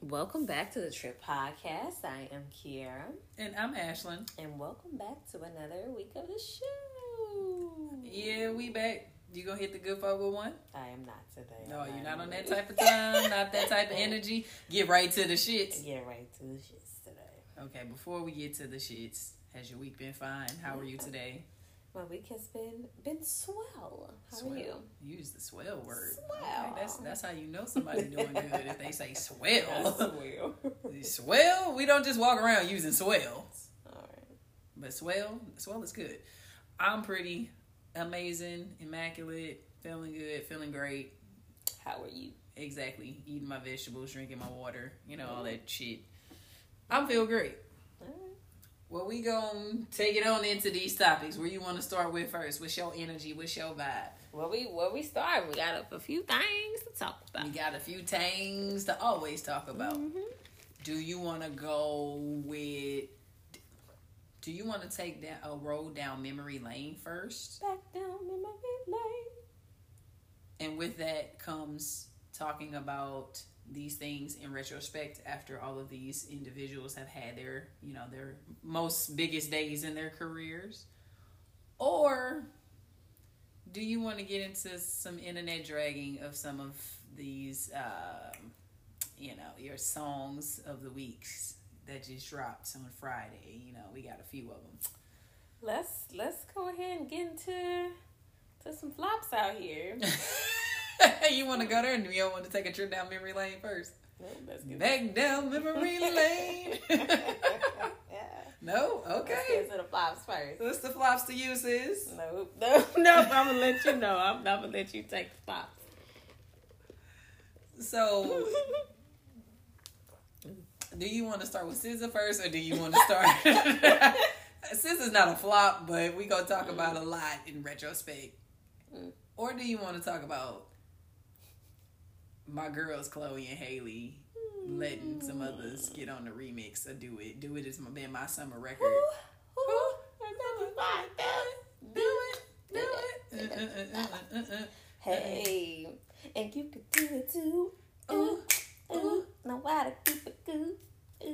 Welcome back to the Trip Podcast. I am Kiera. And I'm Ashlyn. And welcome back to another week of the show. Yeah, we back. You gonna hit the good folk with oh one? I am not today. No, I'm you're not on that type of time, not that type of energy. Get right to the shits. Get right to the shits today. Okay, before we get to the shits, has your week been fine? How are you today? My week has been been swell. How Swell. are you? Use the swell word. Swell. Okay, that's that's how you know somebody doing good if they say swell. swell. swell? We don't just walk around using swell. All right. But swell, swell is good. I'm pretty amazing, immaculate, feeling good, feeling great. How are you? Exactly. Eating my vegetables, drinking my water, you know, all mm-hmm. that shit. I'm feel great. Well, we gonna take it on into these topics. Where you want to start with first? What's your energy? What's your vibe? Where we where we start? We got a, a few things to talk about. We got a few things to always talk about. Mhm. Do you want to go with? Do you want to take that a road down memory lane first? Back down memory lane. And with that comes talking about these things in retrospect after all of these individuals have had their, you know, their most biggest days in their careers. Or do you want to get into some internet dragging of some of these, um, you know, your songs of the weeks that just dropped on Friday? You know, we got a few of them. Let's let's go ahead and get into to some flops out here. you want to go there and you don't want to take a trip down memory lane first? No, let's get Back down memory lane. yeah. no? Let's Okay. get to the flops first. What's the flops to use is? Nope, no, no. I'm gonna let you know. I'm not gonna let you take the flops. So, do you want to start with SZA first or do you want to start? SZA's not a flop, but we going to talk about a lot in retrospect. Mm. Or do you want to talk about my girls, Chloe and Halle, letting some others get on the remix of Do It? Do It has been my summer record. Ooh, ooh, another fight, Do it, do it. Uh, uh, uh, uh, uh. Hey, and you could do it too. Ooh, ooh, know how to keep it good. Ooh,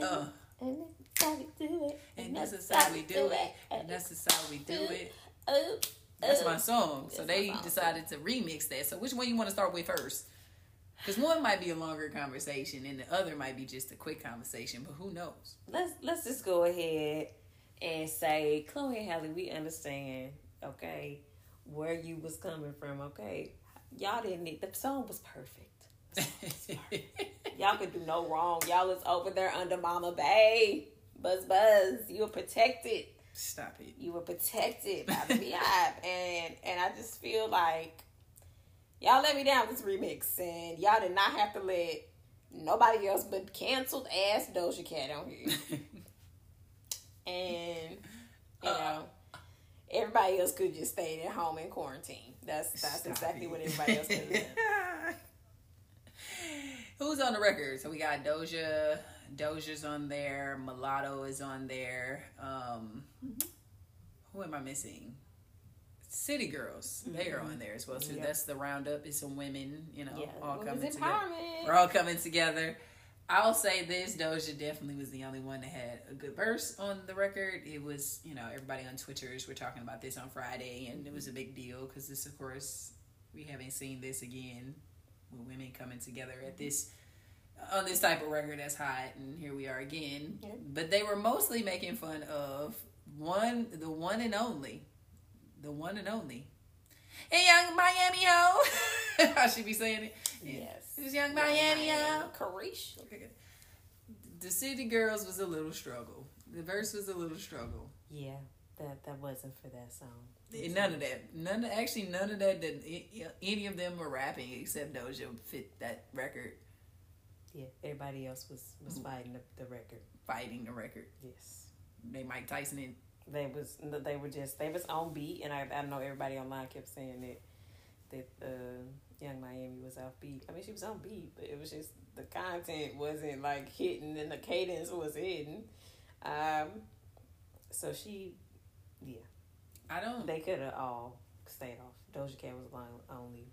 ooh, Uh. and that's how we do it. And that's how we do it. And this is how we do it. Ooh, That's my song. So That's they decided to remix that. So which one you want to start with first? Because one might be a longer conversation and the other might be just a quick conversation, but who knows? let's let's just go ahead and say, Chloe and Halle, we understand, okay, where you was coming from, okay. Y'all didn't need the song was perfect. Y'all could do no wrong. Y'all is over there under Mama Bey. Buzz buzz. You were protected. Stop it. You were protected by the Beehive. And and I just feel like y'all let me down with this remix and y'all did not have to let nobody else but canceled ass Doja Cat on here. And you know, everybody else could just stay at home in quarantine. That's that's Stop exactly it. what everybody else could have. Who's on the record? So we got Doja. Doja's on there. Mulatto is on there. Um, who am I missing? City Girls. They are mm-hmm. on there as well. So Yep. that's the roundup. It's some women, you know, Yeah, all coming together. We're all coming together. I'll say this: Doja definitely was the only one that had a good verse on the record. It was, you know, everybody on Twitter's were talking about this on Friday, and it was a mm-hmm. big deal because this, of course, we haven't seen this again with women coming together at this on this type of record that's hot, and here we are again. Yep. But they were mostly making fun of one, the one and only, the one and only, hey Yung Miami ho. How should be saying it? Yes. It was young Miami ho. Caresha. The City Girls was a little struggle. The verse was a little struggle. Yeah, that that wasn't for that song. And None of that. None. Of, actually, none of that. That any of them were rapping except Doja fit that record, Yeah, everybody else was was mm-hmm. fighting the, the record. fighting the record. Yes, They Mike Tyson and they was they were just they was on beat, and I I know everybody online kept saying that that uh, Yung Miami was off beat. I mean, she was on beat, but it was just the content wasn't like hitting, and the cadence was hitting. Um, so she, yeah, I don't. they could have all stayed off. Doja Cat was the only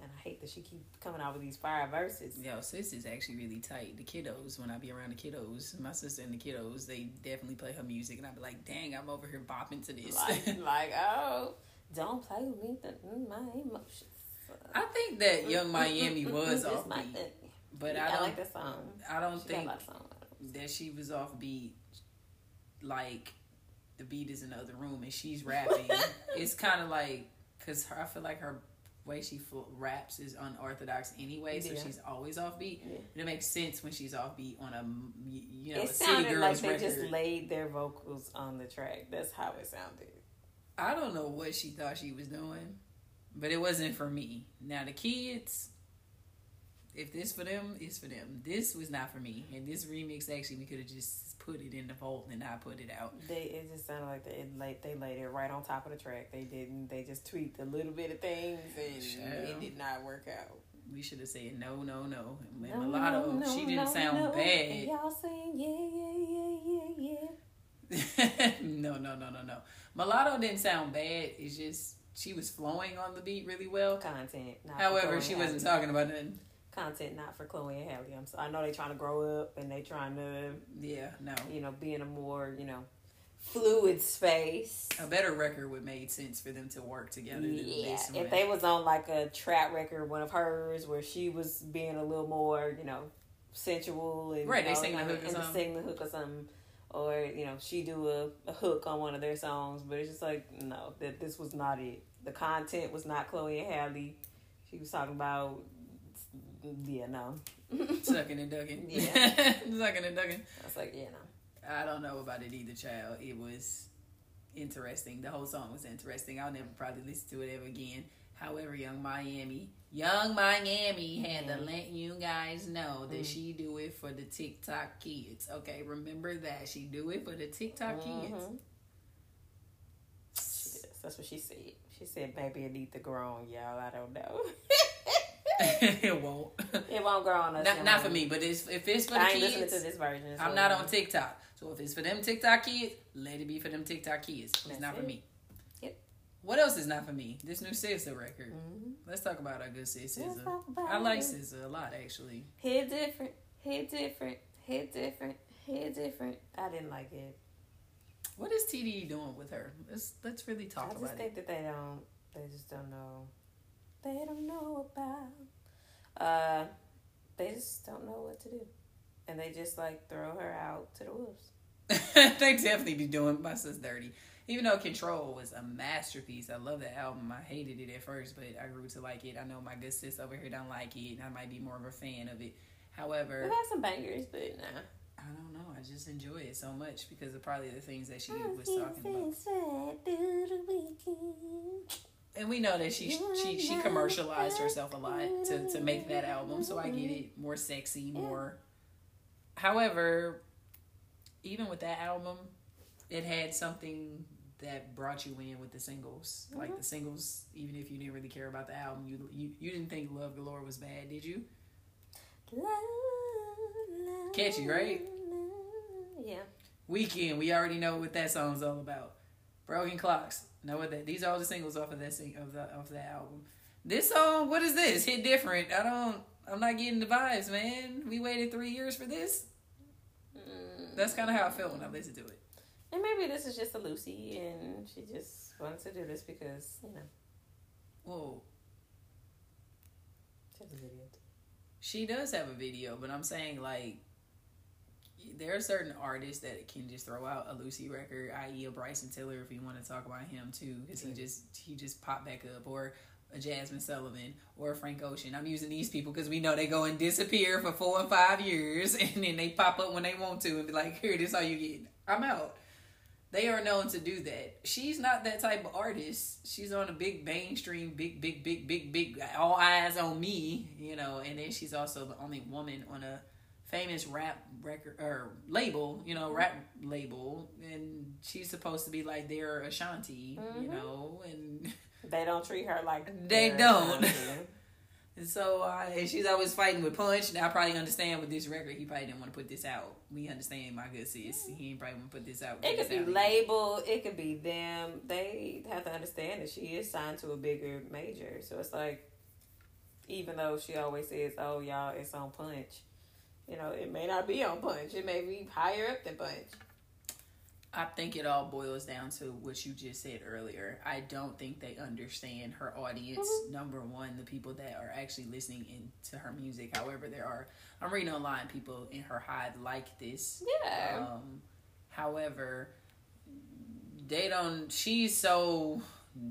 And I hate that she keep coming out with these fire verses. Yo, sis is actually really tight. The kiddos, when I be around the kiddos, my sister and the kiddos, they definitely play her music, and I be like, dang, I'm over here bopping to this. Like, like oh, don't play with me, the, mm, my emotions. I think that Yung Miami was offbeat, thing. but Yeah, I I, don't. like that song. I don't She think lot of songs. that she was offbeat. Like the beat is in the other room and she's rapping. it's kind of like because I feel like her way she fl- raps is unorthodox anyway, so Yeah. she's always offbeat. Yeah. But it makes sense when she's offbeat on a you know it a City sounded Girls like they record. just laid their vocals on the track. That's how it sounded. I don't know what she thought she was doing, but it wasn't for me. Now the kids, if this for them, it's for them. This was not for me, and this remix actually we could have just put it in the vault and not put it out. They it just sounded like they it laid they laid it right on top of the track. They didn't. They just tweaked a little bit of things, and Sure. it did not work out. We should have said no, no, no. And No, Mulatto, no, she didn't no, sound no. And bad. y'all saying yeah, yeah, yeah, yeah, yeah. no, no, no, no, no. Mulatto didn't sound bad. It's just she was flowing on the beat really well. Content. However, she wasn't talking about nothing. Content not for Chloe and Halle. I'm so, I know they're trying to grow up and they trying to Yeah, no. you know be in a more you know fluid space. A better record would made sense for them to work together Yeah, this if they was on like a trap record, one of hers, where she was being a little more, you know, sensual and Right, they sing the hook or and something. sing the hook or something, or you know, she do a, a hook on one of their songs. But it's just like no, that this was not it. The content was not Chloe and Halle. She was talking about, yeah, no. Sucking and ducking. Yeah. Sucking and ducking. I was like, yeah, no. I don't know about it either, child. It was interesting. The whole song was interesting. I'll never probably listen to it ever again. However, Yung Miami, Yung Miami had to let you guys know that Mm. she do it for the TikTok kids. Okay, remember that she do it for the TikTok kids. Mhm. She does. That's what she said. She said, "Maybe it need to grow on y'all. I don't know. it won't. it won't grow on us. Not, not for me, but it's, if it's for the I ain't listening kids, to this version. so- I'm not on TikTok. So if it's for them TikTok kids, let it be for them TikTok kids. It's That's not for me. Yep. What else is not for me? This new SZA record. Mhm. Let's talk about our good sis SZA. I like it. SZA a lot actually. Hit different. Hit different. Hit different. Hit different. I didn't like it. What is TDE doing with her? Let's let's really talk I just think it. that they don't. They just don't know. They don't know about. Uh, they just don't know what to do, and they just like throw her out to the wolves. they definitely be doing my sis dirty. Even though Control was a masterpiece, I love that album. I hated it at first, but I grew to like it. I know my good sis over here don't like it, and I might be more of a fan of it. It However, has some bangers, but nah. I don't know. I just enjoy it so much because of probably the things that she was talking about. And we know that she she she commercialized herself a lot to to make that album, so I get it. More sexy, more. However, even with that album, it had something that brought you in with the singles. Like the singles, even if you didn't really care about the album, you you, you didn't think Love Galore was bad, did you? Catchy, right? Yeah. Weekend, we already know what that song's all about. Broken Clocks, know what that. These are all the singles off of that sing of the of that album. This song, what is this? Hit different. I don't. I'm not getting the vibes, man. We waited three years for this. Mm. That's kind of how I felt when I listened to it. And maybe this is just a Lucy, and she just wanted to do this because you know Whoa, she has a video. she does have a video, but I'm saying like there are certain artists that can just throw out a Lucy record, i.e., a Bryson Tiller, if you want to talk about him too, because he just he just popped back up, or a Jazmine Sullivan, or a Frank Ocean. I'm using these people because we know they go and disappear for four and five years, and then they pop up when they want to and be like, "Here, this all you get. I'm out." They are known to do that. She's not that type of artist. She's on a big mainstream, big, big, big, big, big, all eyes on me, you know. And then she's also the only woman on a famous rap record or label, you know, rap label, and she's supposed to be like their Ashanti, you Mhm. know, and They don't treat her like They don't. And so and she's always fighting with Punch. Now I probably understand with this record, he probably didn't want to put this out. We understand my good sis. He ain't probably want to put this out. It could be out. labeled. It could be them. They have to understand that she is signed to a bigger major. So it's like even though she always says, "Oh, y'all, it's on Punch." You know, it may not be on Punch. It may be higher up than Punch. I think it all boils down to what you just said earlier. I don't think they understand her audience. Mm-hmm. Number one, the people that are actually listening into her music. However, there are I'm reading online people in her hive like this. Yeah. Um, however, they don't. She's so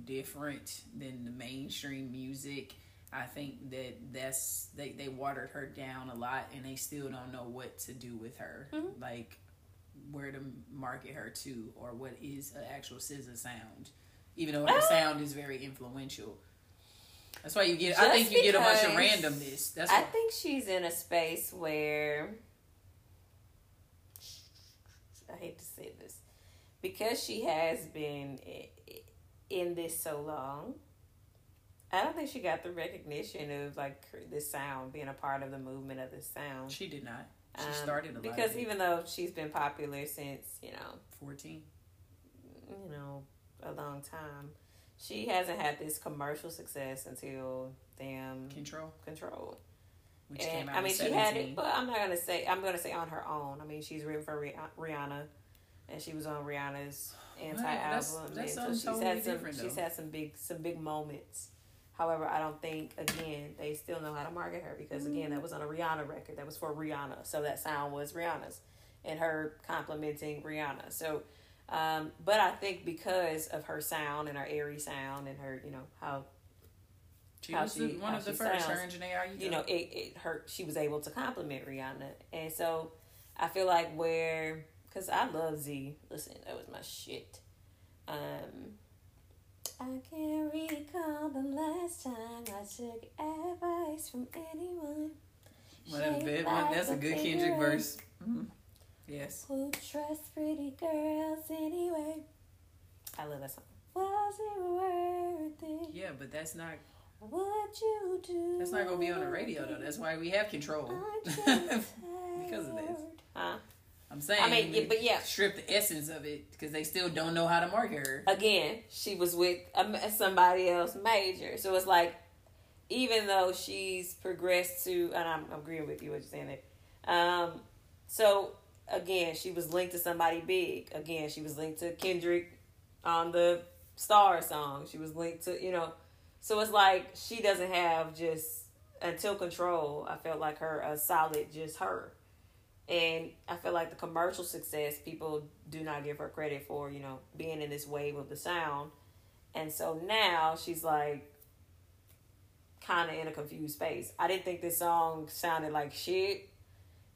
different than the mainstream music. I think that that's they they watered her down a lot, and they still don't know what to do with her. Mm-hmm. Like where to market her to or what is an actual SZA sound, even though her ah. sound is very influential. That's why you get. Just I think you get a bunch of randomness. That's. I think she's in a space where. I hate to say this, because she has been in this so long. I don't think she got the recognition of like this sound being a part of the movement of this sound. She did not. She um, started because even though she's been popular since you know fourteen, you know, a long time, she hasn't had this commercial success until damn control control. Which and, came out I mean, she had it, but I'm not gonna say. I'm gonna say on her own. I mean, she's written for Rihanna, and she was on Rihanna's anti album. Well, so she's had some. She's had some big some big moments However, I don't think again they still know how to market her because again that was on a Rihanna record that was for Rihanna, so that sound was Rihanna's, and her complimenting Rihanna. So, um, but I think because of her sound and her airy sound and her you know how she how was she, one of the first. Sounds, her engineer, you, you know, it, it her she was able to compliment Rihanna, and so I feel like where because I love Z. Listen, that was my shit. Um, I can't recall the last time I took advice from anyone. Well, that's, like that's a good Kendrick verse. Mm-hmm. Yes. Who trust pretty girls anyway? I love that song. Was it worth it? Yeah, but that's not. What you do? That's not gonna be on the radio though. That's why we have control. because of this. Huh? I'm saying, I mean, yeah, but yeah, strip the essence of it because they still don't know how to market her. Again, she was with somebody else major, so it's like, even though she's progressed to, and I'm, I'm agreeing with you what you're saying there. Um, so again, she was linked to somebody big. Again, she was linked to Kendrick on the Star song. She was linked to, you know, so it's like she doesn't have just until Control. I felt like her a solid just her and I feel like the commercial success, people do not give her credit for, you know, being in this wave of the sound. And so now she's like kind of in a confused space. I didn't think this song sounded like shit.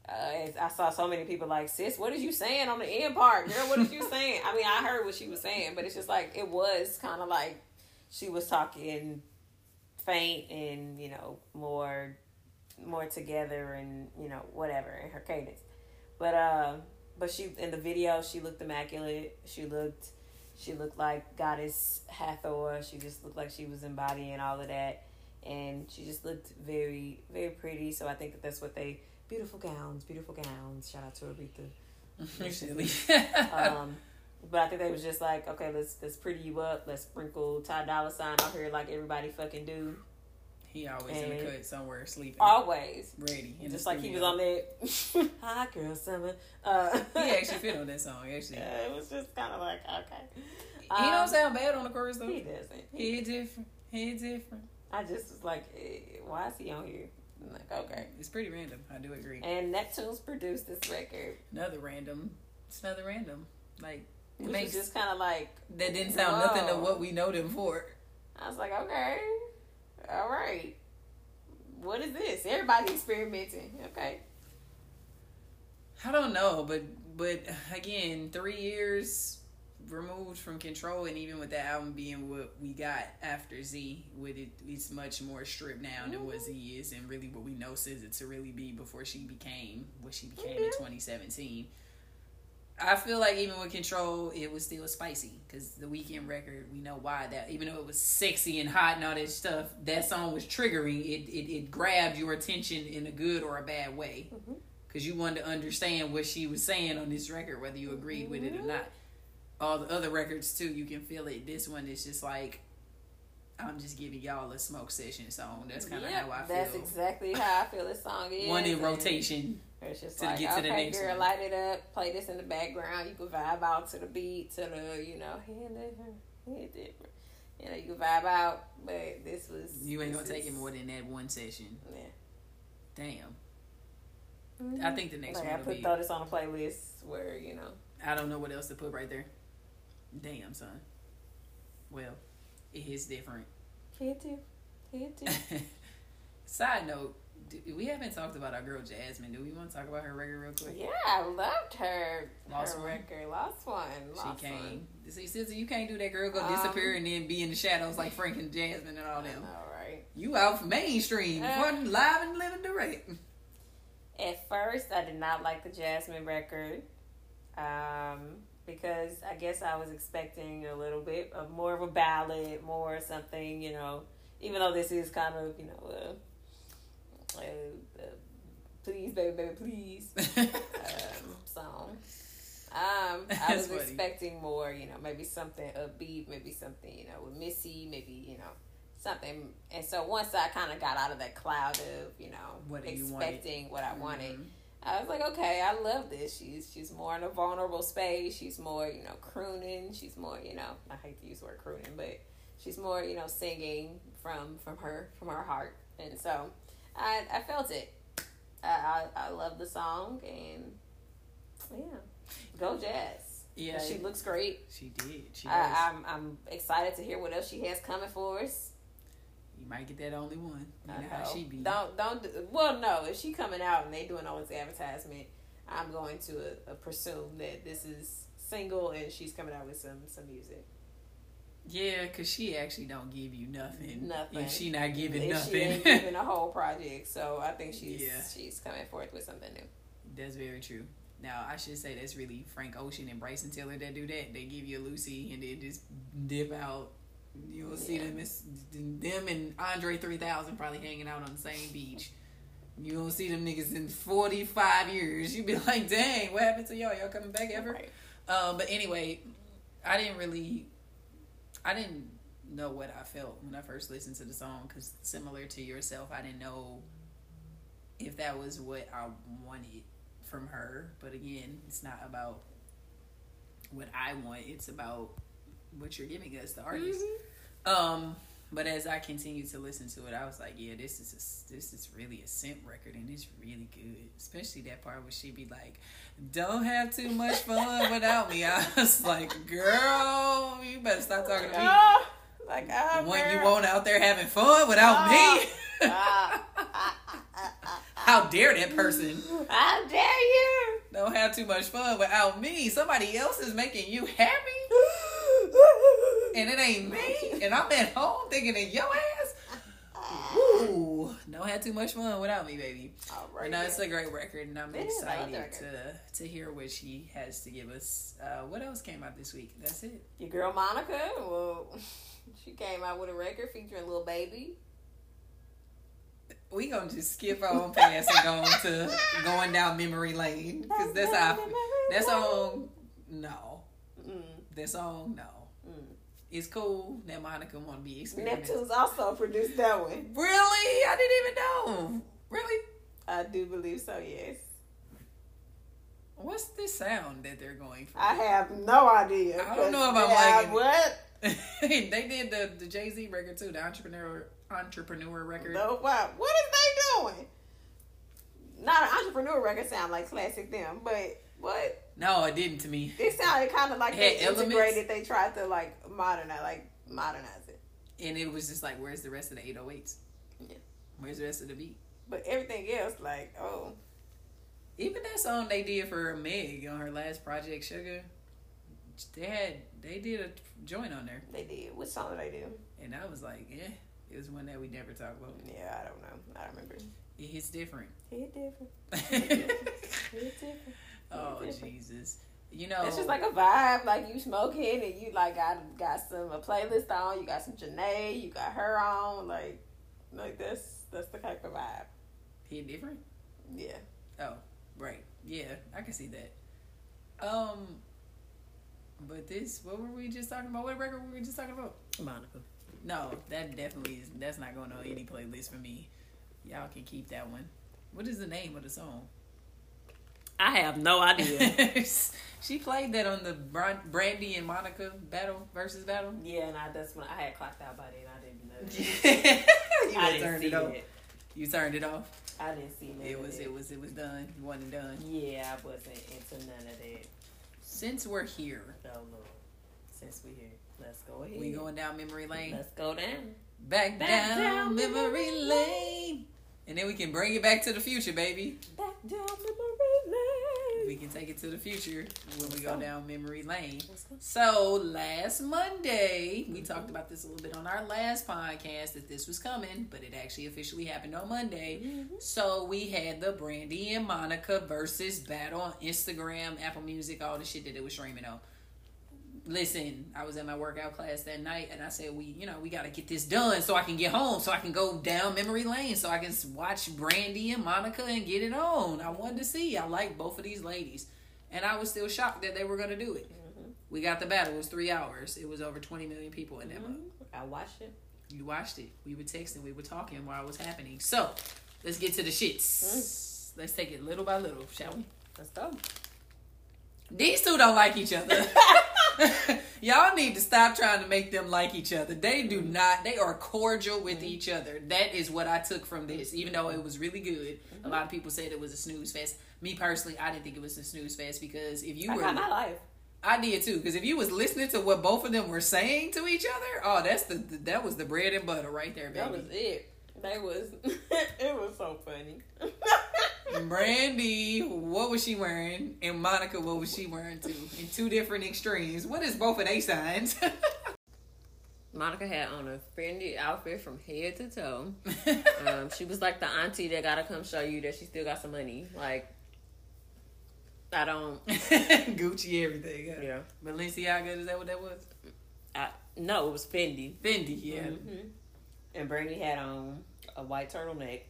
Uh, I saw so many people like, sis, what is you saying on the end part? Girl, what is you saying? I mean, I heard what she was saying, but it's just like, it was kind of like she was talking faint and, you know, more more together and you know whatever in her cadence. But uh but she in the video she looked immaculate. She looked she looked like goddess hathor. She just looked like she was embodying all of that. And she just looked very very pretty. So i think that that's what they beautiful gowns beautiful gowns. Shout out to aretha. Um but I think they was just like, okay, let's let's pretty you up. Let's sprinkle Ty Dolla Sign out here like everybody fucking do. He always and in the cut somewhere sleeping. Always ready. Just like he was on that Hot Girl Summer. Uh, he actually fit on that song. Actually, yeah, it was just kind of like okay. He um, don't sound bad on the chorus though. He doesn't. He, he different. He different. I just was like, eh, why is he on here? I'm like, okay. It's pretty random. I do agree. And Neptunes produced this record. Another random. It's another random. Like it makes just kind of like that didn't sound whoa. nothing to what we know them for. I was like, okay all right. What is this? Everybody experimenting. Okay. I don't know, but but again, three years removed from control, and even with the album being what we got after Z, with it, it's much more stripped down mm-hmm. than what Z is, and really what we know SZA to really be before she became what she became mm-hmm. in 2017. I feel like even with Control, it was still spicy because the weekend record, we know why that. Even though it was sexy and hot and all that stuff, that song was triggering. It it, it grabbed your attention in a good or a bad way because mm-hmm. you wanted to understand what she was saying on this record, whether you agreed mm-hmm. with it or not. All the other records too, you can feel it. This one is just like I'm just giving y'all a smoke session song. That's kind of Yep, how I feel. That's exactly how I feel this song is. One in rotation. It's just to like, get to okay, girl, one. light it up, play this in the background. You can vibe out to the beat, to the, you know, hand different, hand different. You know, you can vibe out, but this was. You ain't gonna take is- it more than that one session. Yeah. Damn. Mhm. I think the next like one I will put be. throw this on a playlist where you know. I don't know what else to put right there. Damn, son. Well, it is different. Hit too, hit too. Side note, we haven't talked about our girl Jazmine. Do we want to talk about her record real quick? yeah, I loved her. Lost her one? record, lost one. Lost she came. One. See, sister, you can't do that. Girl, go Um, disappear and then be in the shadows like Frank and Jazmine and all them. know, right? You out for mainstream, Uh. live and living direct. At first, I did not like the Jasmine record um, because I guess I was expecting a little bit of more of a ballad, more something, you know. Even though this is kind of, you know, uh, uh, uh, please, baby, baby, please um, song. Um, I was expecting more, you know, maybe something upbeat, maybe something, you know, with Missy, maybe, you know, something. And so once I kind of got out of that cloud of, you know, What you wanted. expecting what I wanted, Mhm. I was like, okay, I love this. She's she's more in a vulnerable space. She's more, you know, crooning. She's more, you know, I hate to use the word crooning, but she's more, you know, singing from from her from her heart. And so, I I felt it. I I, I love the song and yeah, go Jazz. Yeah, she it- looks great. She did. She. I, I'm I'm excited to hear what else she has coming for us. you might get that only one. You I know how she be. Don't don't. do- Well, no. If she coming out and they doing all this advertisement, I'm going to uh, uh, presume that this is single and she's coming out with some some music. Yeah, cause she actually don't give you nothing. Nothing. If she not giving If nothing, She ain't giving a whole project, so I think she's Yeah. she's coming forth with something new. that's very true. Now I should say that's really Frank Ocean and Bryson Tiller that do that. They give you a Lucy and then just dip out. You'll see Yeah. them. It's them and Andre three thousand probably hanging out on the same beach. You don't see them niggas in forty five years. You be like, dang, what happened to y'all? Y'all coming back ever? Right. Um, but anyway, I didn't really, I didn't know what I felt when I first listened to the song because similar to yourself, I didn't know if that was what I wanted from her. But again, it's not about what I want; it's about what you're giving us, the artist. Um, but as I continued to listen to it, I was like, yeah, this is a, this is really a scent record, and it's really good. Especially that part where she'd be like, "Don't have too much fun without me." I was like, "Girl, you better stop talking to me." Oh, like oh, when you won't out there having fun without Oh. me. Ah, ah, ah, ah, ah. How dare that person? How dare you? Don't have too much fun without me. Somebody else is making you happy, and it ain't me. And I'm at home thinking of your ass. Ooh, don't have too much fun without me, baby. All But right. no, it's a great record, and I'm It excited to to hear what she has to give us. Uh, what else came out this week? That's it. Your girl Monica, well, she came out with a record featuring Lil Baby. We gonna just skip on past and go on to going down memory lane because that's how that song. No, Mm, that song. No, mm. it's cool that Monica want to be experimental. Neptune's also produced that one. Really, I didn't even know. Really, I do believe so, yes. what's the sound that they're going for? I have no idea. I don't know if I'm liking it. What? they did the the Jay Z record too, the entrepreneur entrepreneur record. No, what? What is they doing? Not an entrepreneur record sound like classic them, but what? No, it didn't to me. It sounded kind of like It they elements. integrated. They tried to like modernize, like modernize it. And it was just like, where's the rest of the 808s? Yeah. Where's the rest of the beat? But everything else, like, oh, Even that song they did for Meg on her last project, Suga, they had they did a joint on there, they did. Which song did they do? and I was like, yeah, it was one that we never talked about. Yeah, I don't know. I don't remember. It hits different. It different. It different. Oh. Jesus, you know, It's just like a vibe, like you smoking and you like got got some a playlist on. You got some Jhené, you got her on, like like this. That's the type of vibe. hit different. Yeah. Oh, right, yeah, I can see that. Um, but this, what were we just talking about? What record were we just talking about? Monica. No, that definitely is. That's not going on any playlist for me. Y'all can keep that one. What is the name of the song? I have no idea. she played that on the Brandy and Monica battle Verzuz battle. Yeah, and I that's when I had clocked out by then. I didn't know. you I didn't turned it off. It. You turned it off. I didn't see it. Was it. it was it was done. It wasn't done. Yeah, I wasn't into none of that. Since we're here, oh Lord, since we're here, let's go ahead. We going down memory lane. Let's go down. Back, back down, down, memory lane. lane. And then we can bring it back to the future, baby. Back down memory. We can take it to the future when we go, down memory lane. So last Monday, we talked about this a little bit on our last podcast that this was coming, but it actually officially happened on Monday. Mm-hmm. So we had the Brandy and Monica Verzuz battle on Instagram, Apple Music, all the shit that it was streaming on listen, I was at my workout class that night and I said, we, you know, we got to get this done so I can get home, so I can go down memory lane, so I can watch Brandy and Monica and get it on. I wanted to see. I like both of these ladies. And I was still shocked that they were going to do it. Mm-hmm. We got the battle. It was three hours. It was over 20 million people in that mm-hmm. I watched it. You watched it. We were texting. We were talking while it was happening. So, let's get to the shits. Mm. Let's take it little by little, shall we? Let's go. These two don't like each other. Y'all need to stop trying to make them like each other. They do not. They are cordial with mm-hmm. each other. That is what I took from this. Even though it was really good, mm-hmm. a lot of people said it was a snooze fest. Me personally, I didn't think it was a snooze fest because if you I were, my life. I did too. Because if you was listening to what both of them were saying to each other, oh, that's the, the that was the bread and butter right there, baby. That was it. That was it was so funny. Brandy, what was she wearing? And Monica, what was she wearing too? In two different extremes. What is both of they signs? Monica had on a Fendi outfit from head to toe. um, she was like the auntie that gotta come show you that she still got some money. Like, I don't Gucci everything. Huh? Yeah, Balenciaga. Is that what that was? I, no, it was Fendi. Fendi, yeah. Mm-hmm. And Brandy had on a white turtleneck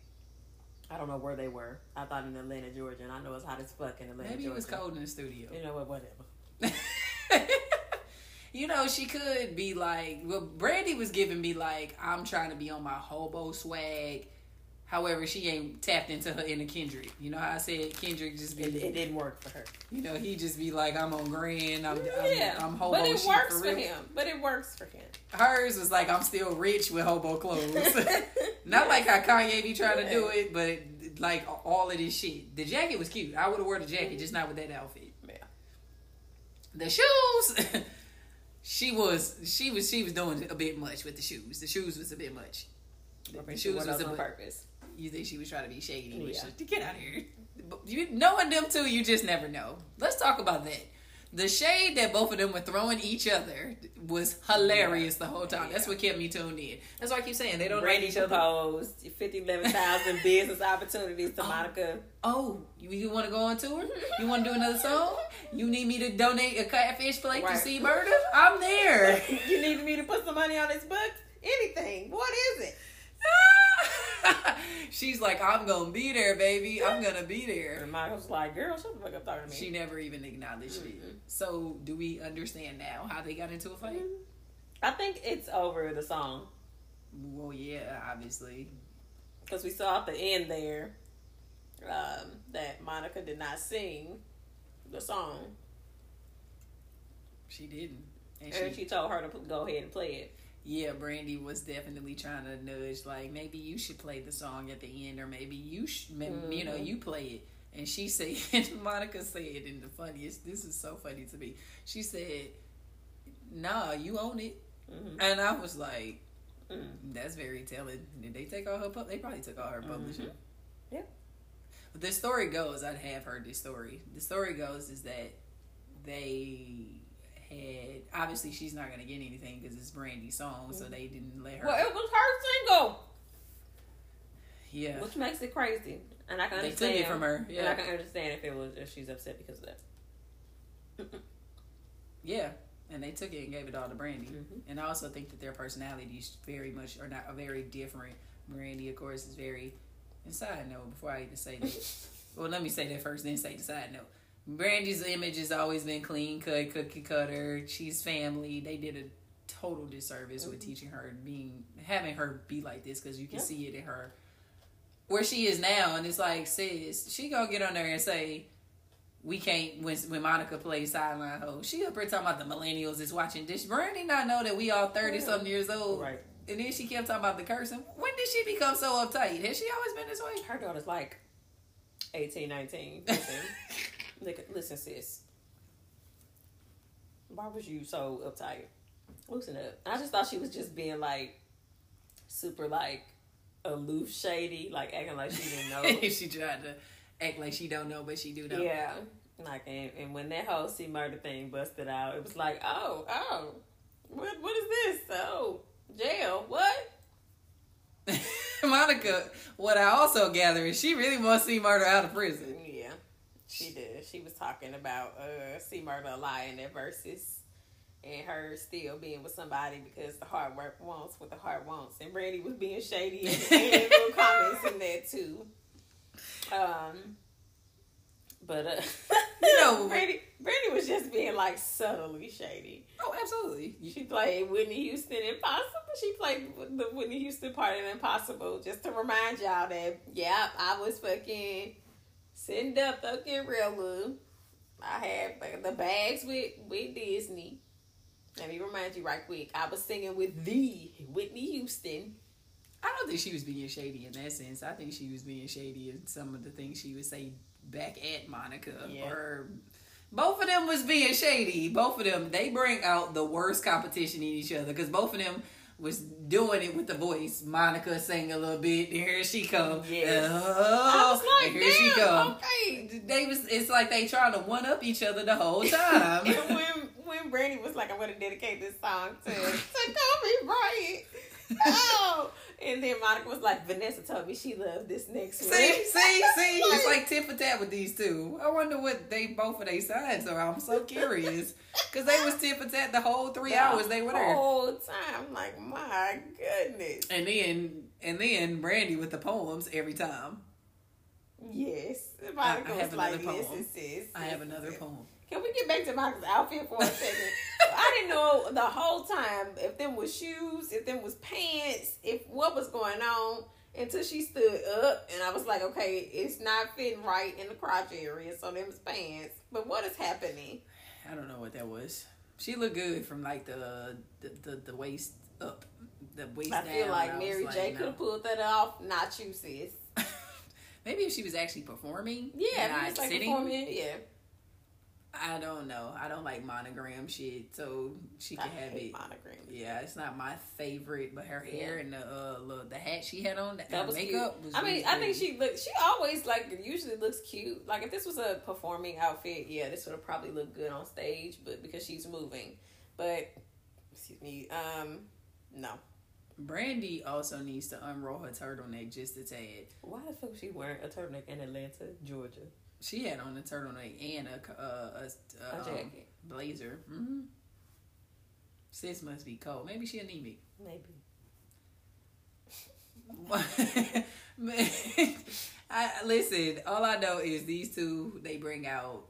I don't know where they were. I thought in Atlanta, Georgia, and I know it's hot as fuck in Atlanta, Maybe Georgia. it was cold in the studio. You know what? Whatever. you know, she could be like, well, Brandy was giving me like, I'm trying to be on my hobo swag. However, she ain't tapped into her inner Kendrick. You know how I said Kendrick just be. It, it didn't work for her. You know, he just be like, I'm on grand. I'm, yeah, I'm, I'm hobo. But it works for, for him. But it works for him. Hers was like, I'm still rich with hobo clothes. Not like how Kanye be trying yeah. to do it, but like all of this shit. The jacket was cute. I would have worn the jacket, just not with that outfit. Yeah. The shoes. she was she was she was doing a bit much with the shoes. The shoes was a bit much. The, the shoes was a purpose. You think she was trying to be shady? Yeah. To get out of here. You knowing them two, you just never know. Let's talk about that the shade that both of them were throwing each other was hilarious the whole time. Yeah. That's what kept me tuned in. That's why I keep saying they don't Brandy like each other. proposed 50, 11,000 business opportunities to oh. Monica. Oh, you, you want to go on tour? You want to do another song? You need me to donate a catfish plate right. to C-Murder? I'm there. you need me to put some money on this book? Anything. What is it? She's like, I'm gonna be there, baby. I'm gonna be there. And Michael's like, girl, shut the fuck up talking to me. She never even acknowledged mm-hmm. it. So, do we understand now how they got into a fight? Mm-hmm. I think it's over the song. Well, yeah, obviously. Because we saw at the end there um, that Monica did not sing the song. She didn't. And, and she, she told her to go ahead and play it yeah, Brandy was definitely trying to nudge, like maybe you should play the song at the end, or maybe you should, mm-hmm. you know, mm-hmm. you play it. And she said, Monica said, in the funniest, this is so funny to me. She said, "Nah, you own it," mm-hmm. and I was like, mm. "That's very telling." Did they take all her? They probably took all her mm-hmm. publishing. Mm-hmm. Yeah. But the story goes, I have heard this story. The story goes is that they obviously she's not gonna get anything because it's Brandy's song, mm-hmm. so they didn't let her. Well, it was her single. Yeah, which makes it crazy, and I can they understand. took it from her. Yeah, and I can understand if it was if she's upset because of that. yeah, and they took it and gave it all to Brandy, mm-hmm. and I also think that their personalities very much are not are very different. Brandy, of course, is very. And side note, before I even say that, well, let me say that first, then say the side note. Brandy's image has always been clean cut, cookie cutter. She's family. They did a total disservice with mm-hmm. teaching her being having her be like this because you can Yep. see it in her where she is now, and it's like sis, she gonna get on there and say. We can't when when Monica plays sideline hoe. She up here talking about the millennials is watching this. Brandy not know that we all thirty something years old. Right. And then she kept talking about the cursing. When did she become so uptight? Has she always been this way? Her daughter's like 18, 19. Listen, sis. Why was you so uptight? Loosen up. I just thought she was just being like super like aloof, shady, like acting like she didn't know. she tried to act like she don't know, but she do know. Yeah. Like and, and when that whole C murder thing busted out, it was like, oh, oh, what what is this? Oh, jail. What? Monica, what I also gather is she really wants to C-Murder out of prison. She did. She was talking about uh C murder lying at Verzuz and her still being with somebody because the heart work wants what the heart wants. And Brandy was being shady and, and little comments in there too. Um but uh You know- Brandy Brandy was just being like subtly shady. Oh, absolutely. She played Whitney Houston Impossible. She played the Whitney Houston part in Impossible just to remind y'all that, yeah, I was fucking sitting up fucking real good. I had the bags with, with Disney. Let me remind you right quick. I was singing with the Whitney Houston. I don't think she was being shady in that sense. I think she was being shady in some of the things she would say back at Monica. Yeah. Or both of them was being shady. Both of them, they bring out the worst competition in each other because both of them was doing it with the voice. Monica sang a little bit, and here she come. Yes. Oh, I was oh, like, here she okay. They was. It's like they trying to one up each other the whole time. and when when Brandy was like, I'm gonna dedicate this song to to Kobe Bryant. Oh, and then Monica was like, Vanessa told me she loved this next one. See, see, see. It's like tit for tat with these two. I wonder what they both of their sides are. I'm so curious because they was tit for tat the whole three hours they were the there. whole time. I'm like, my goodness. And then, and then Brandy with the poems every time. Yes, I Monica have was like, poem. sis. I have another poem. Can we get back to Monica's outfit for a second? I didn't know the whole time if them was shoes, if them was pants, if what was going on until she stood up and I was like, okay, it's not fitting right in the crotch area, so them was pants. But what is happening? I don't know what that was. She looked good from like the the, the, the waist up, the waist I down. feel like I Mary J no. could have pulled that off, not you, sis. Maybe if she was actually performing, Yeah, not like sitting. performing, yeah. I don't know. I don't like monogram shit, so she I can have it. monogram. Yeah, it's not my favorite, but her hair and the uh, little, the hat she had on, the That was makeup cute. was. I mean, really I think she look. She always like usually looks cute. Like if this was a performing outfit, yeah, this would have probably looked good on stage. But because she's moving, but excuse me, um, no. Brandy also needs to unroll her turtleneck just a tad. Why the fuck was she wearing a turtleneck in Atlanta, Georgia? She had on a turtleneck and a uh, a, A a, um, jacket, blazer. hmm Sis must be cold. Maybe she anemic. maybe. I listen. All I know is these two. They bring out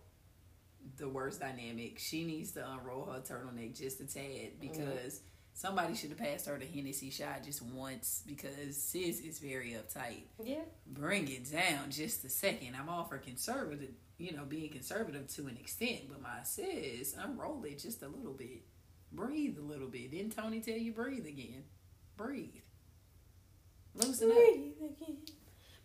the worst dynamic. She needs to unroll her turtleneck just a tad because somebody should have passed her the Hennessy shot just once because sis is very uptight. Yeah, Bring it down just a second. I'm all for conservative, you know, being conservative to an extent, but my sis, unroll it just a little bit. Breathe a little bit. Didn't Toni tell you breathe again? Breathe. Loosen up. breathe again,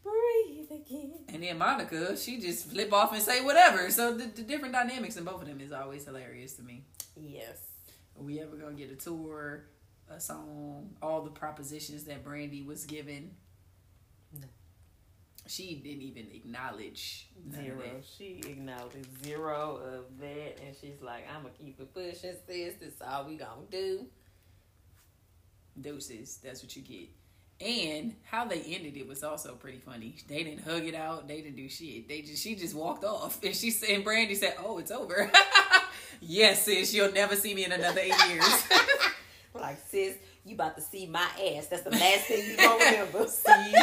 breathe again. And then Monica, she just flip off and say whatever. So the, the different dynamics in both of them is always hilarious to me. Yes. Are we ever gonna get a tour, a song, all the propositions that Brandy was given? No. She didn't even acknowledge Zero. She acknowledged zero of that, and she's like, "I'm gonna keep it pushing, sis. This all we gonna do." Doses. That's what you get. And how they ended it was also pretty funny. They didn't hug it out. They didn't do shit. They just she just walked off, and she said, and Brandy said, "Oh, it's over." yes, sis. You'll never see me in another eight years. Like, sis, you about to see my ass. That's the last thing you gonna remember. see,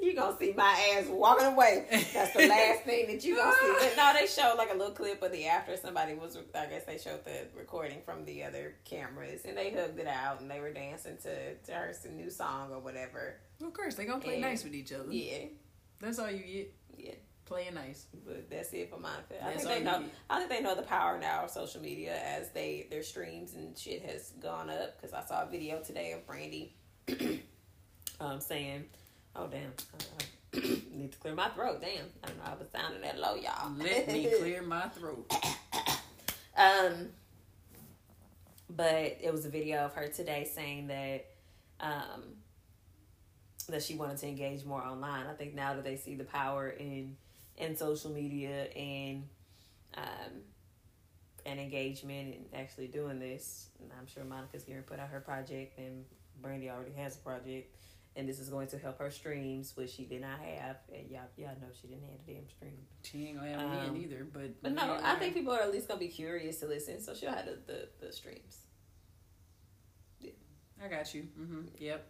you gonna see my ass walking away. That's the last thing that you gonna see. But no, they showed like a little clip of the after somebody was. I guess they showed the recording from the other cameras, and they hugged it out, and they were dancing to to her new song or whatever. Of course, they gonna play And- nice with each other. Yeah, That's all you get. yeah. Playing nice. But that's it for Monica. I That's think they know. get. I think they know the power now of social media as they their streams and shit has gone up. Because I saw a video today of Brandy, um, saying, "Oh damn, uh, need to clear my throat." Damn, I don't know. I was sounding that low, y'all. Let me clear my throat. Um, but it was a video of her today saying that um, that she wanted to engage more online. I think now that they see the power in in social media and um, and engagement and actually doing this, and I'm sure Monica's to put out her project, and Brandy already has a project. And this is going to help her streams, which she did not have. And y'all, y'all know she didn't have the damn stream. She ain't gonna have Um, men either, but But no, I think people are at least gonna be curious to listen, so she'll have the, the, the streams. I got you. hmm Yep.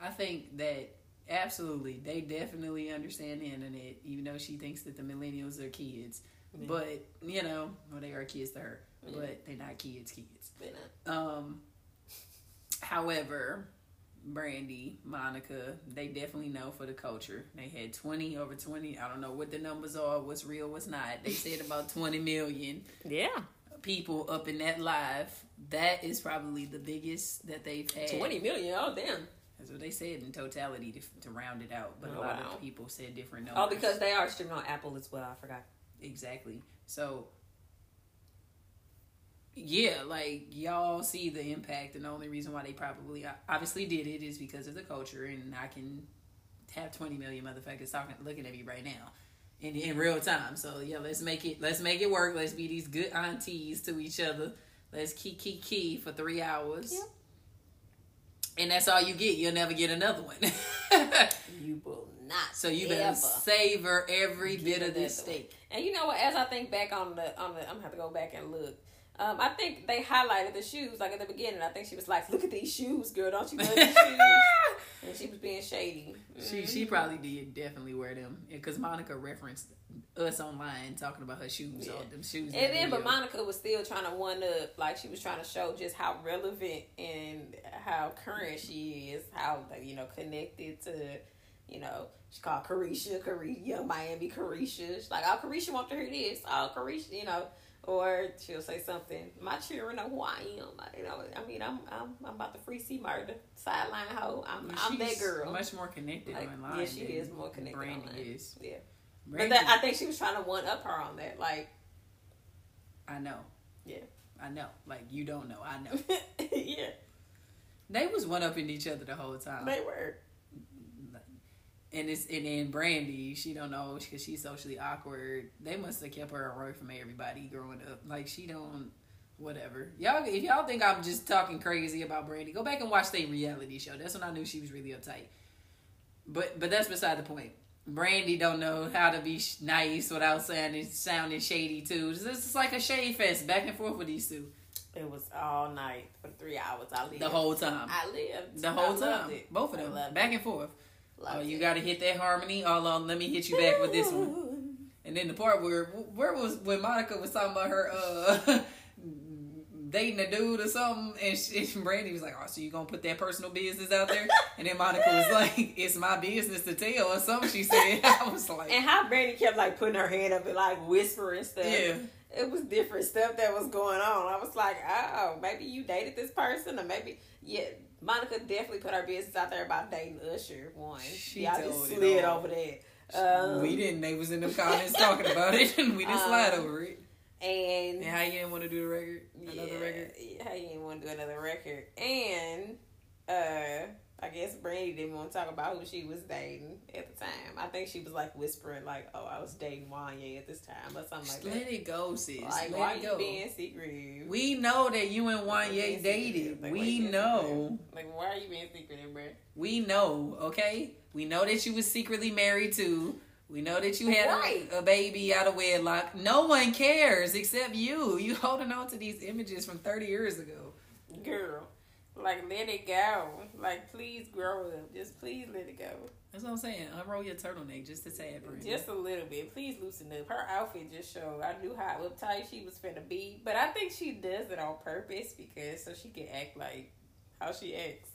I think that absolutely they definitely understand the internet, even though she thinks that the millennials are kids. Yeah. But you know, well, they are kids to her, Yeah. but they're not kids. Kids. But, uh, Um. However, Brandy, Monica, they definitely know for the culture. They had twenty over twenty. I don't know what the numbers are. What's real? What's not? They said about twenty million yeah, people up in that live. That is probably the biggest that they've had. twenty million. Oh damn! That's what they said in totality to, to round it out. But Oh, a lot wow. of people said different oh, numbers. Oh, because they are streaming on Apple as well. I forgot. exactly. So yeah, like y'all see the impact, and the only reason why they probably obviously did it is because of the culture, and I can have twenty million motherfuckers talking, looking at me right now. In, in real time, so yeah, let's make it let's make it work. Let's be these good aunties to each other. Let's key key key for three hours, Yep. and that's all you get. You'll never get another one. You will not. So you better savor every bit of this steak. And you know what? As I think back on the on the, I'm gonna have to go back and look. Um, I think they highlighted the shoes like at the beginning. I think she was like, "Look at these shoes, girl! Don't you love these shoes?" And she was being shady. She she probably did definitely wear them because Monica referenced us online talking about her shoes, Yeah. all them shoes. And the then, but. Monica was still trying to one up, like she was trying to show just how relevant and how current she is, how you know connected to, you know, she called Caresha, Caresha, Miami Caresha. She's like, oh, Caresha want to hear this, oh, Caresha, you know, or she'll say something. My children know who I am. I, you know, I mean, I'm I'm I'm about to free C-Murder sideline hoe. I'm I'm that girl. Much more connected Like, online. yeah, she is more connected Brandy online. is. yeah, Brandy, but that, I think she was trying to one up her on that, like, I know. Yeah. I know. Like you don't know. I know. yeah, they was one up in each other the whole time. they were. And it's and then Brandy, she don't know because she's socially awkward. They must have kept her away from everybody growing up. Like she don't, whatever. Y'all, if y'all think I'm just talking crazy about Brandy, go back and watch the reality show. That's when I knew she was really uptight. But but that's beside the point. Brandy don't know how to be sh- nice without sounding sounding shady too. This is like a shade fest back and forth with these two It was all night for three hours. I lived. the whole time. I lived The whole I time, both of them, back and forth. Oh, you got to hit that harmony. All on. Let me hit you back with this one. And then the part where where was when Monica was talking about her uh dating a dude or something, and, she, and Brandy was like, "Oh, so you gonna put that personal business out there?" And then Monica was like, "It's my business to tell," or something. She said, "I was like, And how Brandy kept like putting her hand up and like whispering stuff. yeah, It was different stuff that was going on. I was like, oh, maybe you dated this person, or maybe yeah. Monica definitely put her business out there about dating Usher. One, She y'all just slid over that. Um, we didn't. They was in the comments talking about it, and we didn't slide Um, over it. and And how you didn't want to do the record, another yeah, record? How you didn't want to do another record? And uh I guess Brandy didn't want to talk about who she was dating at the time. I think she was like whispering, like, "Oh, I was dating Wanya at this time," or something like Let that. it go, sis. Like, Let why it you being secretive? We know that you and you dated. Like, We know. secretive? Like, why are you being secretive, bro? We know, okay? We know that you was secretly married too. We know that you had a- a, baby out of wedlock. No one cares except you. You holding on to these images from 30 years ago. Girl, Like let it go. Like please grow up. Just please let it go. That's what I'm saying. Unroll your turtleneck just a tad, Brandy. Just a little bit. Please loosen up. Her outfit just showed. I knew how uptight she was finna be, but I think she does it on purpose because so she can act like how she acts.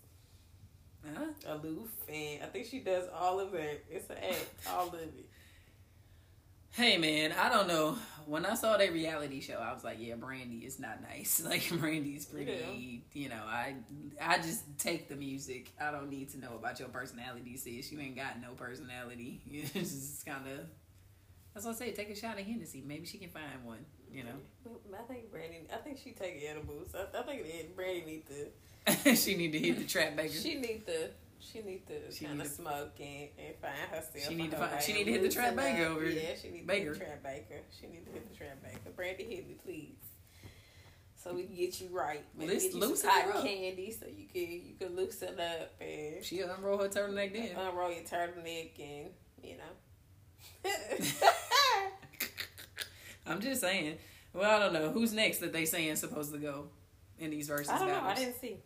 Huh? Aloof, and I think she does all of it. It's an act, all of it. Hey man, I don't know. When I saw that reality show, I was like, yeah, Brandy is not nice. Like Brandy's pretty, you know. I I just take the music. I don't need to know about your personality, sis. You ain't got no personality. It's just kind of. That's what I say. Take a shot of Hennessy. Maybe she can find one. You know. I think Brandy. I think she take edibles. I, I think Brandy need to. she need to hit the trap baker. She need to. She need to She kind need of to- smoke and, and find herself. She need to find- she need to hit the trap baker over Yeah, she need to hit the trap baker. She need to hit the trap baker. Brandy, hit me, please. So we can get you right. Maybe get you some loosen her up. candy so you can you can loosen up and She'll unroll her turtleneck then. unroll your turtleneck and you know. I'm just saying. Well, I don't know who's next that they saying supposed to go in these Verzuz I don't know. I didn't see.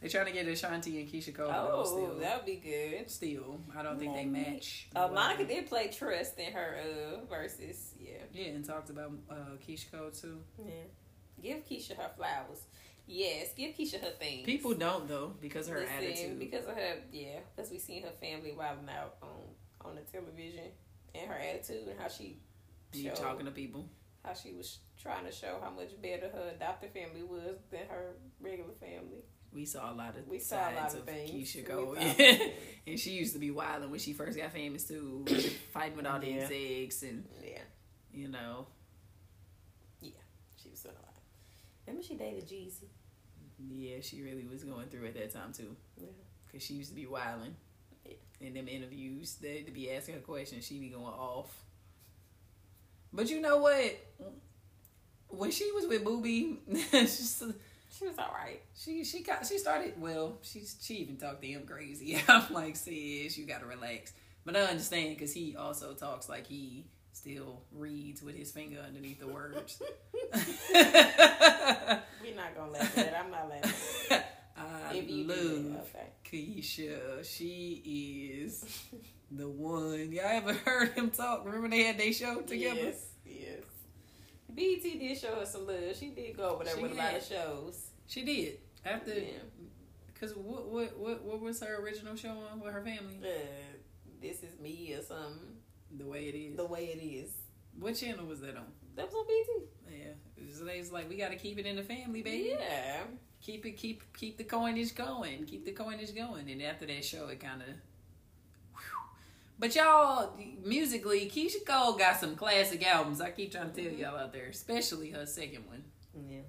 They trying to get Ashanti and Keyshia Cole. Oh, still, that would be good. still, I don't think they match. Uh. Monica did play Trust in her uh Verzuz. Yeah, Yeah, and talked about uh, Keyshia Cole too. yeah. Give Keyshia her flowers. Yes, give Keyshia her things. People don't though because of her Listen, attitude. Because of her, yeah. Because we seen her family wilding out on on the television and her attitude and how she you talking to people. how she was trying to show how much better her adopted family was than her regular family. We saw a lot of We saw a lot of of things. Keyshia We Cole, saw a lot of things. and she used to be wilding when she first got famous too, fighting with all the Yeah. execs and Yeah, you know. Yeah, she was doing a lot. Remember she dated Jeezy? Yeah, she really was going through at that time too. Yeah. Cause she used to be wilding. Yeah. In them interviews, they to be asking her questions, She'd be going off. But you know what? When she was with Boobie, she's- She was all right. she she got she started well. She she even talked to him crazy. I'm like, sis, you gotta relax. But I understand because he also talks like he still reads with his finger underneath the words. We're not gonna laugh at that. I'm not laughing. I if you love do okay. Keyshia. She is the one. Y'all ever heard him talk? Remember they had their show together? Yes, yes. BET did show her some love. She did go over there She with a lot of shows. She did. After, Yeah. cause what what what what was her original show on with her family? Uh, this is me or something. The way it is. The way it is. What channel was that on? That was on BET. Yeah, it was, they was like, we got to keep it in the family, baby. Yeah. Keep it, keep keep the coinage going, keep the coinage going. And after that show, it kind of. But y'all, musically, Keyshia Cole got some classic albums. I keep trying to tell mm-hmm. y'all out there, especially her second one. Yeah.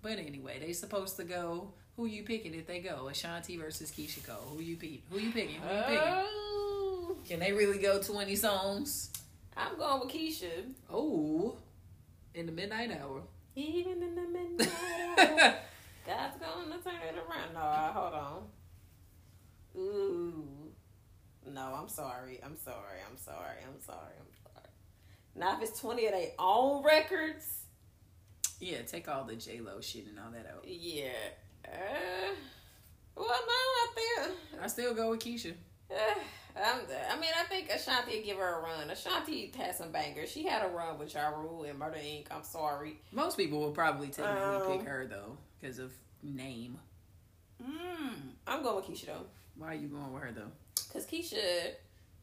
But anyway, they supposed to go. Who you picking if they go? Ashanti versus Keyshia Cole. Who you pick? Who you picking? Who you picking? Oh, Can they really go twenty songs? I'm going with Keyshia. Oh, in the midnight hour. Even in the midnight hour, God's gonna turn it around. No, hold on. Ooh. No, I'm sorry. I'm sorry. I'm sorry. I'm sorry. I'm sorry. Now, if it's 20 of their own records, yeah, take all the J Lo shit and all that out. yeah. Uh, well, no, I think. I still go with Keyshia. Uh, I'm, I mean, I think Ashanti give her a run. Ashanti had some bangers. She had a run with Ja Rule and Murder Inc. I'm sorry. Most people will probably technically Um, pick her though, because of name. Mm, I'm going with Keyshia though. Why are you going with her though? Cause Keyshia,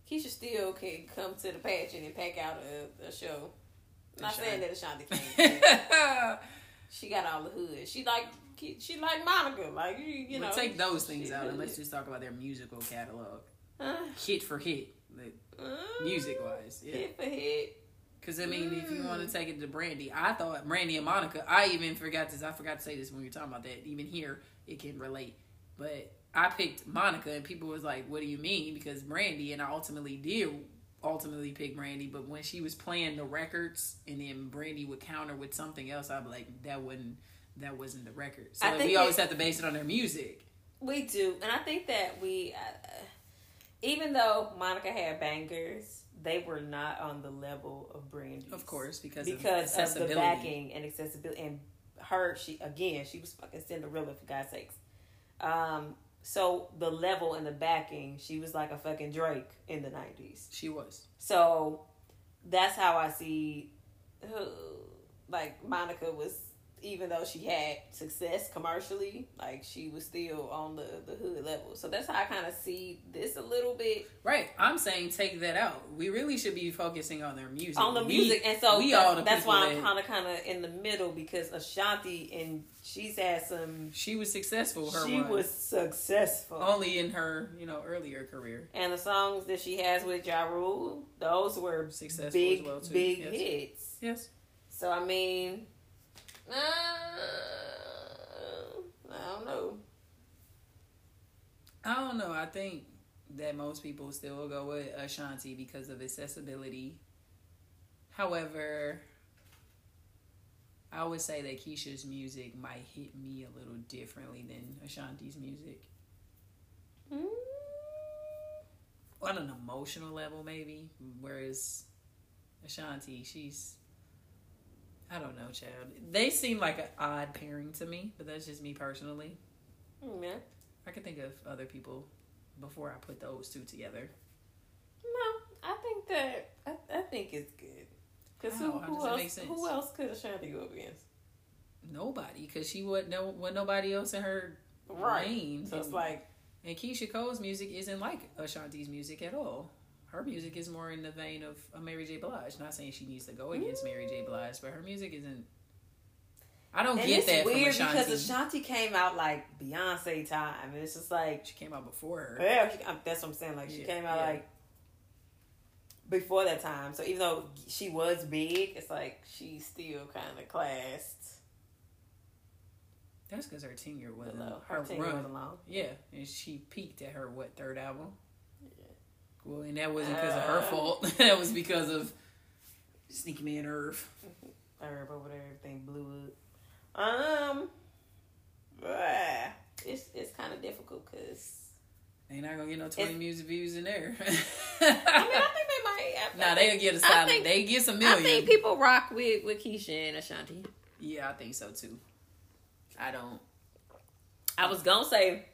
Keyshia still can come to the pageant and pack out a, a show. Not Ashanti. saying that Ashanti can't. she got all the hood. She like she like Monica. Like you, you know. take those things she out and let's just talk about their musical catalog, Uh, hit for hit, like, uh, music wise. Yeah. Hit for hit. Because I mean, if you want Mm. to take it to Brandy, I thought Brandy and Monica. I even forgot this. I forgot to say this when we were talking about that. Even here, it can relate. But I picked Monica, and people was like, "What do you mean?" Because Brandy, and I ultimately did ultimately pick Brandy. But when she was playing the records, and then Brandy would counter with something else, I'd be like, "That wasn't that wasn't the record." So think we always have to base it on their music. We do, and I think that we, uh, even though Monica had bangers, they were not on the level of Brandy. Of course, because because of of, the backing and accessibility and her she again she was fucking cinderella for god's sakes Um, so the level and the backing, she was like a fucking Drake in the nineties. She was. So that's how I see, uh, like Monica was. Even though she had success commercially, like she was still on the the hood level. So that's how I kind of see this a little bit Right. I'm saying take that out. We really should be focusing on their music. on the We- music, and so we that's, all the that's why I'm kind of kind of in the middle because Ashanti and she's had some. She was successful. Her She run. was successful. only in her, you know, earlier career. and the songs that she has with Ja Rule, those were Successful big, as well, too. big Yes. hits. Yes. So I mean, uh, I don't know. I don't know. I think that most people still go with Ashanti because of accessibility. However, I would say that Keyshia's music might hit me a little differently than Ashanti's music. Mm. On an emotional level, maybe. Whereas Ashanti, she's. I don't know, child. They seem like an odd pairing to me, but that's just me personally. Mm, Yeah. I could think of other people before I put those two together. No, I think that I, I think it's good. Cause How? who, How who else? make sense? Who else could Ashanti go against? Nobody, because she would no, was nobody else in her Right. lane. So it's and, like and Keyshia Cole's music isn't like Ashanti's music at all. Her music is more in the vein of a Mary J. Blige. Not saying she needs to go against Mary J. Blige, but her music isn't. I don't and get it's that weird from Ashanti. because Ashanti came out like Beyonce time, and it's just like she came out before her. yeah, she, that's what I'm saying. Like she Yeah, came out yeah. like before that time. So even though she was big, it's like she's still kind of classed That's because her tenure wasn't her, Her tenure run. wasn't long. Yeah, and she peaked at her what third album? Well, and that wasn't because of her Uh. fault. that was because of Sneaky Man Irv. Irv over there, everything blew up. Um, it's it's kind of difficult because They're not gonna get no twenty music views in there. I mean I think they might. I, nah, they'll think, get a solid. think- They get some I think people rock with with Keyshia and Ashanti. yeah, I think so too. I don't. I was gonna say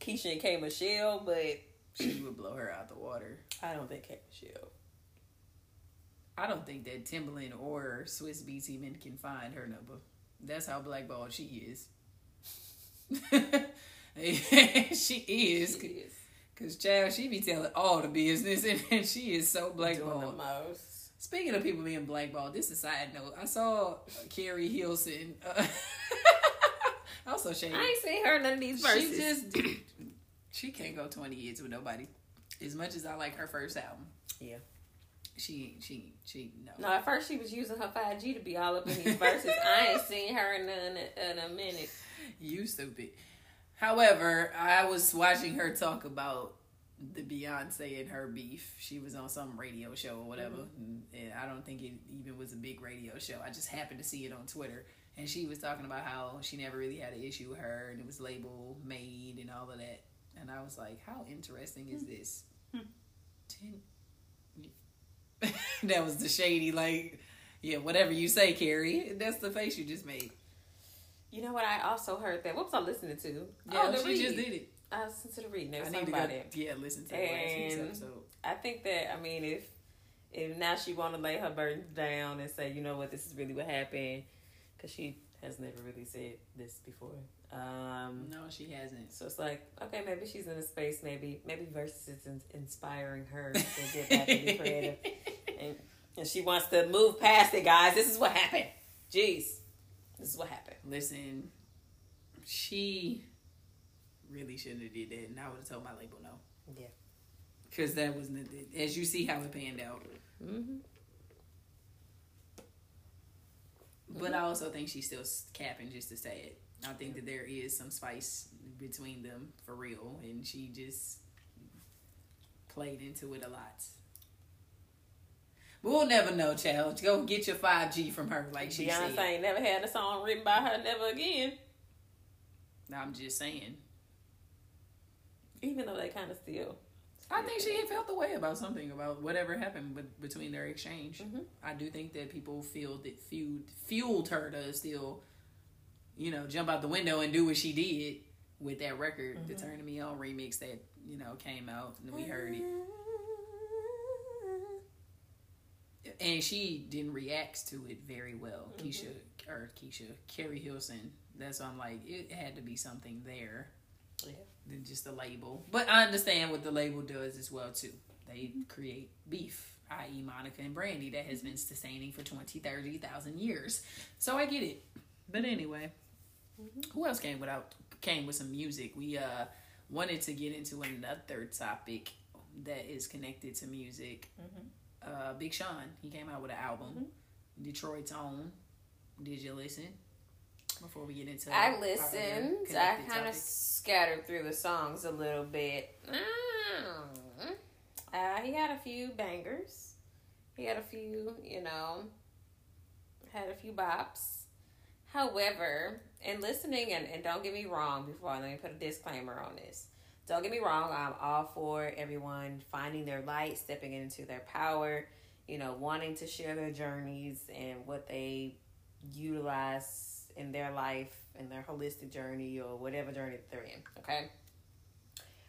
Keyshia and K Michelle, but She would blow her out the water. I don't think Michelle. I don't think that Timbaland or Swizz Beatz even can find her number. That's how blackballed she is. she is. She is Cause child, she be telling all the business, and, she is so doing the blackballed. most. Speaking of people being blackballed, this is a side note. I saw Keri Hilson. Uh, also, shady. I ain't seen her none of these Verzuz. She just she can't go twenty years with nobody. As much as I like her first album, Yeah. she she she no. No, at first she was using her five G to be all up in these Verzuz. I ain't seen her in none in a minute. You stupid. However, I was watching her talk about the Beyonce and her beef. She was on some radio show or whatever, and, and I don't think it even was a big radio show. I just happened to see it on Twitter, and she was talking about how she never really had an issue with her, and it was label made and all of that. And I was like, how interesting is hmm. this? Hmm. Ten. that was the shady, like, yeah, whatever you say, Keri. That's the face you just made. You know what? I also heard that. What was I listening to? Yeah, oh, the she read. just did it. I listened to the reading. Was I need to go. about it. Yeah, listen to the last episode. I think that I mean if if now she want to lay her burden down and say you know what this is really what happened because she has never really said this before. Um, No, she hasn't. so it's like okay maybe she's in a space maybe maybe Verzuz is in, inspiring her to get back and be creative and and she wants to move past it guys. This is what happened. Jeez, this is what happened. Listen, she really shouldn't have did that, and I would have told my label no. Yeah. Because that wasn't as you see how it panned out. Mm-hmm. But I also think she's still capping just to say it. I think that there is some spice between them for real, and she just played into it a lot. But we'll never know, child. Go get your five G from her, like she Beyonce said. ain't never had a song written by her never again. I'm just saying. Even though they kind of still. I think she felt the way about something about whatever happened with, between their exchange. Mhm. I do think that people feel that fueled fueled her to still, you know, jump out the window and do what she did. with that record, the mm-hmm. Turning Me On remix that you know came out, and we heard it. and she didn't react to it very well. Mm-hmm. Keisha or Keisha Keri Hilson. That's why I'm like it had to be something there Yeah. than just the label. But I understand what the label does as well too. They mm-hmm. create beef, i.e. Monica and Brandy that has mm-hmm. been sustaining for 20, 30,000 years. So I get it. But anyway, who else came without came with some music? We uh wanted to get into another topic that is connected to music. Uh Big Sean, he came out with an album. Detroit's own. Did you listen? Before we get into I listened. I kind of scattered through the songs a little bit. Mm. Uh, he had a few bangers. He had a few, you know, had a few bops. However, in listening, and, and don't get me wrong before, I let me put a disclaimer on this. Don't get me wrong, I'm all for everyone finding their light, stepping into their power, you know, wanting to share their journeys and what they utilize in their life and their holistic journey or whatever journey they're in. Okay.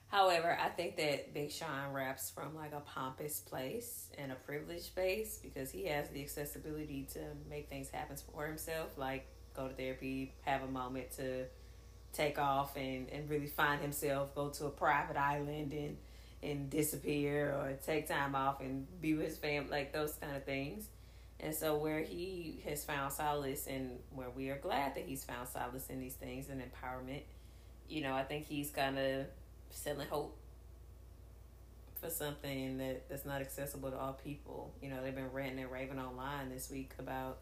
However, I think that Big Sean raps from like a pompous place and a privileged space because he has the accessibility to make things happen for himself, like go to therapy, have a moment to take off and, and really find himself, go to a private island and and disappear or take time off and be with his family, like those kind of things. And so, where he has found solace, and where we are glad that he's found solace in these things and empowerment, you know, I think he's kind of selling hope for something that, that's not accessible to all people. You know, they've been ranting and raving online this week about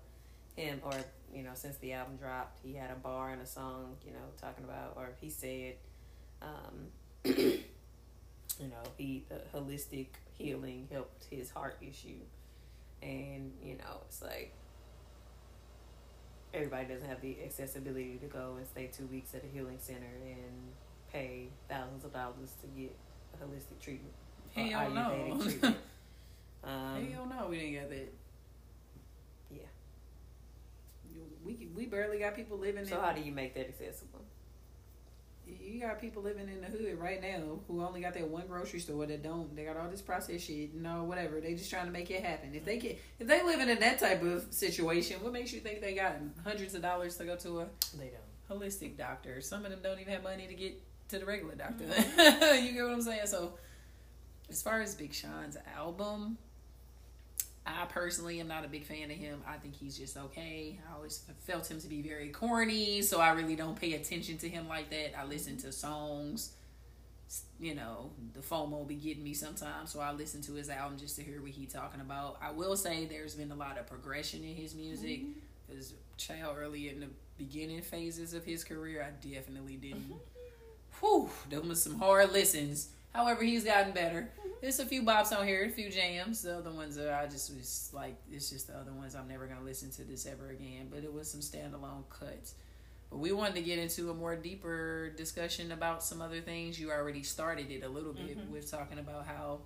him, or, you know, since the album dropped, he had a bar and a song, you know, talking about, or he said, um, you know, he, the holistic healing helped his heart issue and you know it's like everybody doesn't have the accessibility to go and stay two weeks at a healing center and pay thousands of dollars to get a holistic treatment Hell no. Treatment. Um, Hell no, we didn't get that. Yeah. We we barely got people living so in. how do you make that accessible? you got people living in the hood right now who only got that one grocery store that don't. They got all this processed shit, you no know, whatever. They just trying to make it happen. If they can, if they living in that type of situation, what makes you think they got hundreds of dollars to go to a They don't. holistic doctor? Some of them don't even have money to get to the regular doctor. Mm-hmm. you get what I'm saying? So, as far as Big Sean's album, I personally am not a big fan of him. I think he's just okay. I always felt him to be very corny, so I really don't pay attention to him like that. I listen to songs. You know, the FOMO be getting me sometimes, so I listen to his album just to hear what he talking about. I will say there's been a lot of progression in his music. Mm-hmm. Because child early in the beginning phases of his career, I definitely didn't. Mm-hmm. Whew, them was some hard listens. However, he's gotten better. There's a few bops on here, a few jams. The other ones are I just was like, it's just the other ones. I'm never gonna listen to this ever again. But it was some standalone cuts. But we wanted to get into a more deeper discussion about some other things. You already started it a little bit mm-hmm. with talking about how.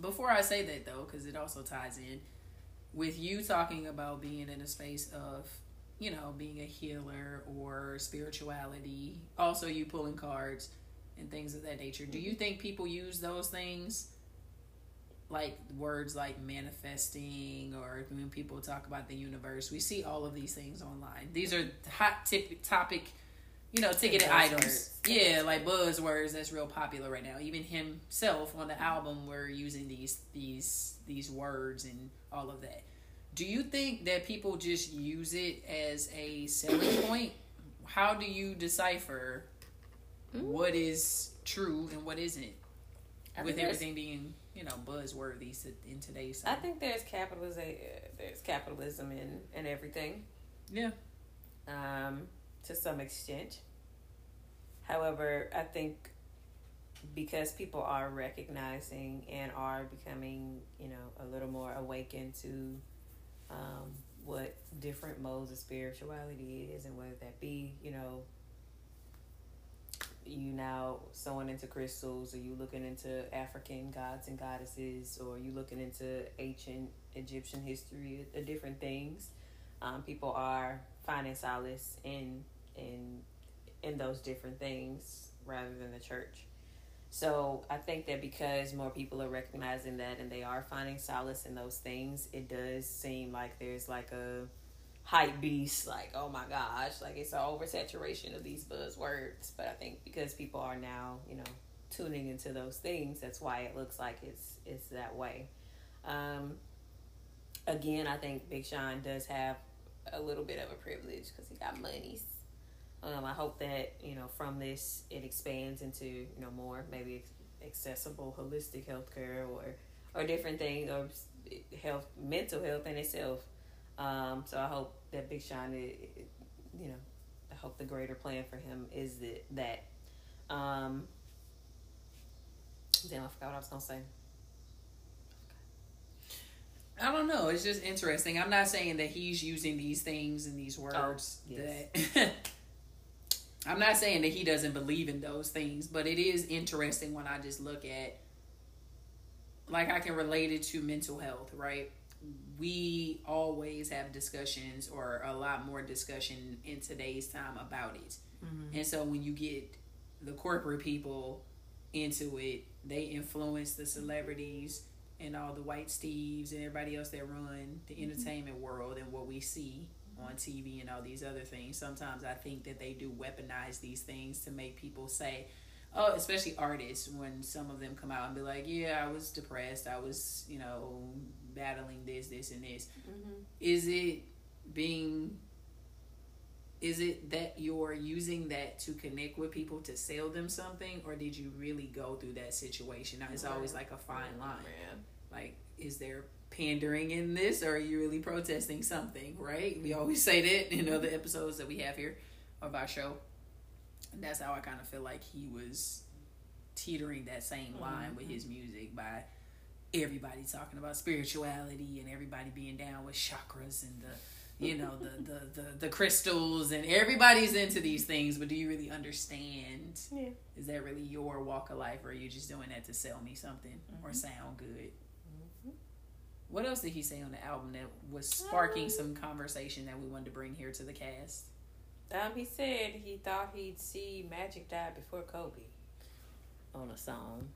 Before I say that though, because it also ties in with you talking about being in a space of, you know, being a healer or spirituality. Also, you pulling cards and things of that nature. Do you mm-hmm. think people use those things? Like words like manifesting, or when people talk about the universe, we see all of these things online. These are hot tip topic, you know, ticketed items. Yeah, like buzzwords that's real popular right now. Even himself on the album, we're using these these these words and all of that. Do you think that people just use it as a selling point? How do you decipher what is true and what isn't? I With everything being, you know, buzzworthy in today's I think there's capitalism. There's capitalism in in everything. Yeah. um, to some extent. However, I think because people are recognizing and are becoming, you know, a little more awakened to um, what different modes of spirituality is, and whether that be, you know, you now sewing into crystals, or you looking into African gods and goddesses, or you looking into ancient Egyptian history, uh, different things. Um, people are finding solace in in in those different things rather than the church. So I think that because more people are recognizing that and they are finding solace in those things, it does seem like there's like a hype beast, like, oh my gosh, like it's an oversaturation of these buzzwords. But I think because people are now, you know, tuning into those things, that's why it looks like it's it's that way. Um, again, I think Big Sean does have a little bit of a privilege because he got monies. Um, I hope that you know from this it expands into you know more maybe accessible holistic healthcare or or different things or health mental health in itself. Um, so I hope that Big Sean, it, it, you know, I hope the greater plan for him is that that. Um, damn, I forgot what I was gonna say. I don't know. It's just interesting. I'm not saying that he's using these things and these words Oh, yes. that I'm not saying that he doesn't believe in those things, but it is interesting when I just look at like I can relate it to mental health, right? We always have discussions or a lot more discussion in today's time about it. Mm-hmm. And so when you get the corporate people into it, they influence the mm-hmm. celebrities and all the white Steves and everybody else that run the mm-hmm. entertainment world and what we see on TV and all these other things. Sometimes I think that they do weaponize these things to make people say, oh, especially artists, when some of them come out and be like, yeah, I was depressed, I was, you know, battling this, this, and this. Mm-hmm. Is it being is it that you're using that to connect with people to sell them something or did you really go through that situation? Now it's always like a fine oh, line. like is there pandering in this or are you really protesting something right? We always say that in mm-hmm. other episodes that we have here of our show. And that's how i kind of feel like he was teetering that same mm-hmm. line with his music by everybody talking about spirituality and everybody being down with chakras and the you know the, the the the crystals and everybody's into these things but do you really understand? Yeah. is that really your walk of life or are you just doing that to sell me something or mm-hmm. sound good? Mm-hmm. What else did he say on the album that was sparking um, some conversation that we wanted to bring here to the cast? Um, he said he thought he'd see Magic die before Kobe on a song.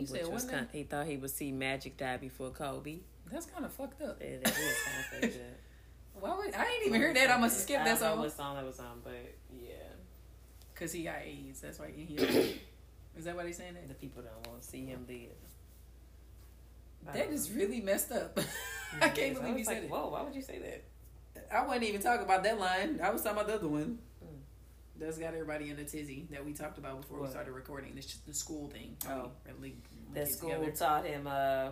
He said was kind, that, he thought he would see Magic die before Kobe. that's kind of fucked up It, it is kind of pretty good. why would, i ain't even heard that i must have skipped I that don't know song what song that was on, but yeah, because he got aids that's why he is that why he's saying that the people don't want to see him live. I That is really messed up. I can't Yes, believe was you said like, it. Whoa, why would you say that? I wasn't even talking about that line. I was talking about the other one. That's got everybody in a tizzy that we talked about before we started recording. This the school thing. Oh. really The school together. taught him, uh,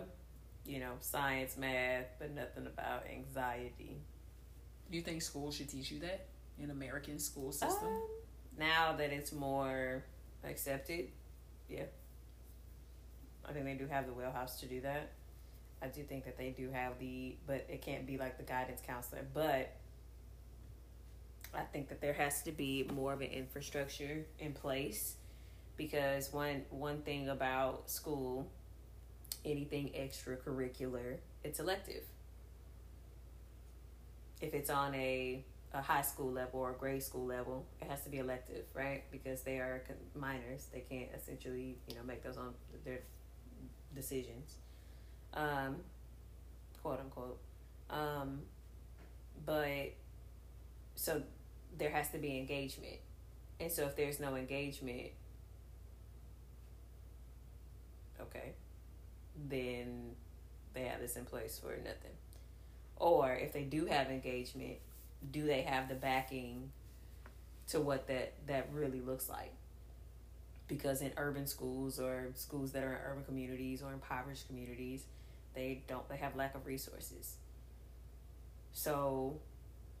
you know, science, math, but nothing about anxiety. Do you think school should teach you that in American school system? Um, now that it's more accepted, yeah. I think they do have the wheelhouse to do that. I do think that they do have the, but it can't be like the guidance counselor. But I think that there has to be more of an infrastructure in place because one one thing about school, anything extracurricular, it's elective. If it's on a a high school level or grade school level, it has to be elective, right? Because they are minors, they can't essentially, you know, make those on their decisions, um, quote unquote. Um, but so there has to be engagement, and so if there's no engagement, okay, then they have this in place for nothing. Or if they do have engagement, do they have the backing to what that that really looks like? Because in urban schools or schools that are in urban communities or impoverished communities, they don't they have lack of resources. So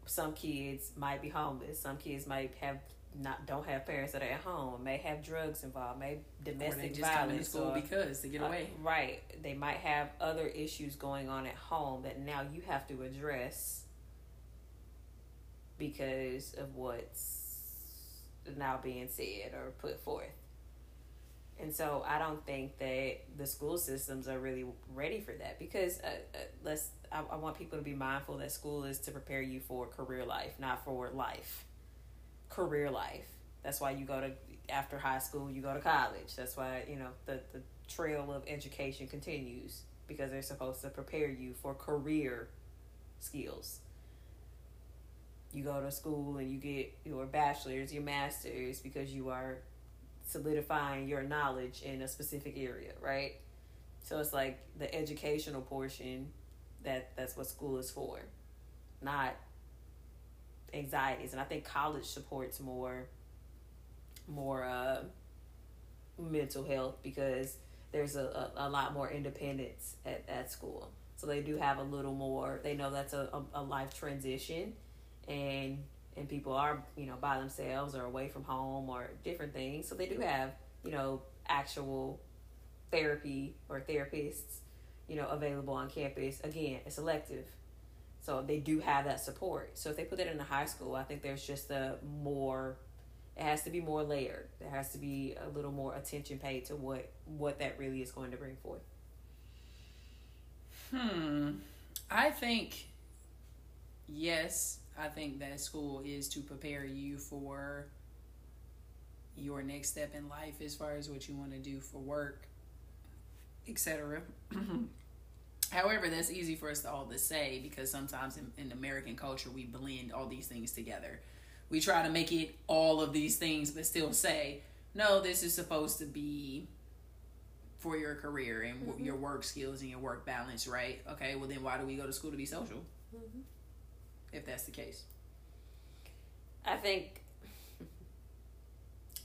some kids might be homeless. Some kids might have not don't have parents that are at home. May have drugs involved. May or they domestic just come violence. school or- because to get away. uh, right. They might have other issues going on at home that now you have to address because of what's now being said or put forth. And so I don't think that the school systems are really ready for that because uh, uh, let's I, I want people to be mindful that school is to prepare you for career life, not for life. Career life. That's why you go to after high school, you go to college. That's why you know the the trail of education continues because they're supposed to prepare you for career skills. You go to school and you get your bachelor's, your master's because you are solidifying your knowledge in a specific area, right? So it's like the educational portion that that's what school is for, not anxieties. And I think college supports more more uh, mental health because there's a, a, a, lot more independence at, at school. So they do have a little more, they know that's a, a, a life transition and and people are, you know, by themselves or away from home or different things. So they do have, you know, actual therapy or therapists, you know, available on campus. Again, it's elective. So they do have that support. So if they put that in a high school, I think there's just a more it has to be more layered. There has to be a little more attention paid to what what that really is going to bring forth. Hmm. I think yes, I think that school is to prepare you for your next step in life as far as what you want to do for work, etc. However, that's easy for us to all to say because sometimes in, in American culture we blend all these things together. We try to make it all of these things, but still say, no, this is supposed to be for your career and mm-hmm. your work skills and your work balance, right? Okay, well then why do we go to school to be social? Mm-hmm if that's the case? I think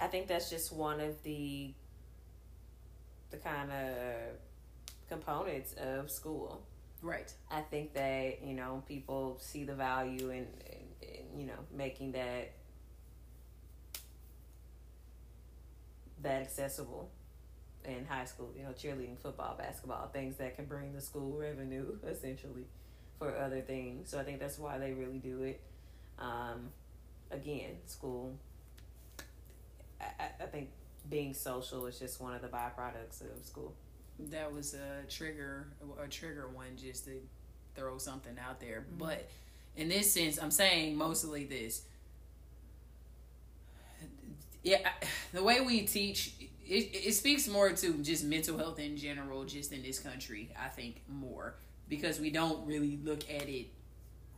I think that's just one of the the kind of components of school. Right. I think that, you know, people see the value in, in, in you know, making that that accessible in high school, you know, cheerleading, football, basketball, things that can bring the school revenue essentially for other things. So I think that's why they really do it. Um, again, school. I, I think being social is just one of the byproducts of school. That was a trigger, a trigger one, just to throw something out there. Mm-hmm. But in this sense, I'm saying mostly this. Yeah, the way we teach it, it speaks more to just mental health in general, just in this country. I think more because we don't really look at it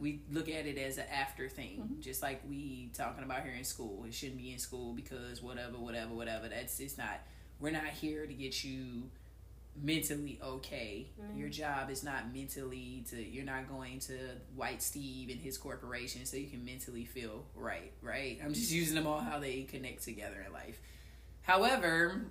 we look at it as an after thing. Mm-hmm. just like we talking about here in school. It shouldn't be in school because whatever whatever whatever. That's it's not we're not here to get you mentally okay. Mm-hmm. your job is not mentally to you're not going to white steve and his corporation so you can mentally feel right right? I'm just using them all how they connect together in life. However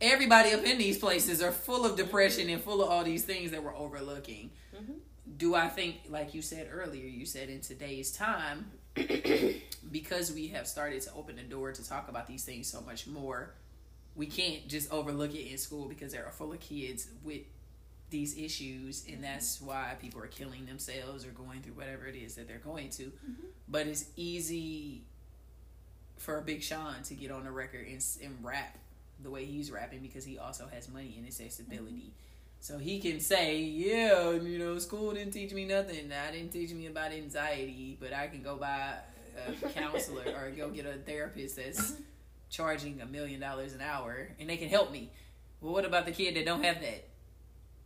everybody up in these places are full of depression and full of all these things that we're overlooking Mm-hmm. Do I think, like you said earlier, you said in today's time, because we have started to open the door to talk about these things so much more, we can't just overlook it in school because there are full of kids with these issues and mm-hmm. that's why people are killing themselves or going through whatever it is that they're going to mm-hmm. but it's easy for a big sean to get on the record and, and rap the way he's rapping because he also has money and accessibility mm-hmm. So he can say, yeah, you know, school didn't teach me nothing. I didn't teach me about anxiety, but I can go buy a counselor or go get a therapist that's charging a million dollars an hour and they can help me. Well, what about the kid that don't have that?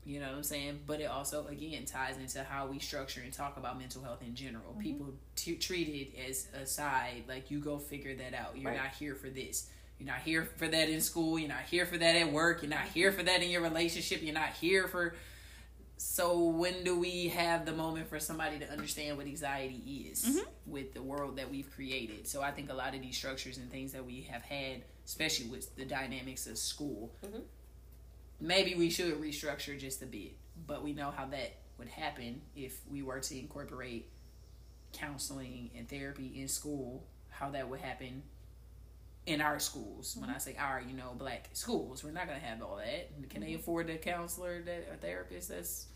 You know what I'm saying? But it also, again, ties into how we structure and talk about mental health in general. Mm-hmm. People t- treat it as a side, like you go figure that out. You're right. not here for this you're not here for that in school. You're not here for that at work. You're not here for that in your relationship. You're not here for. So when do we have the moment for somebody to understand what anxiety is mm-hmm. with the world that we've created? So I think a lot of these structures and things that we have had, especially with the dynamics of school, mm-hmm. maybe we should restructure just a bit. But we know how that would happen if we were to incorporate counseling and therapy in school. How that would happen in our schools. When I say our, you know, black schools, we're not going to have all that. Can they mm-hmm. afford a counselor, that a therapist that's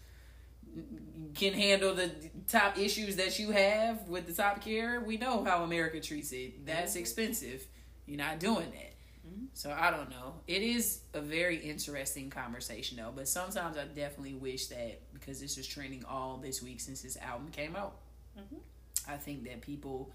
can handle the top issues that you have with the top care? We know how America treats it. That's mm-hmm. expensive. You're not doing that. Mm-hmm. So I don't know. It is a very interesting conversation though, but sometimes I definitely wish that because this was trending all this week since this album came out. Mm-hmm. I think that people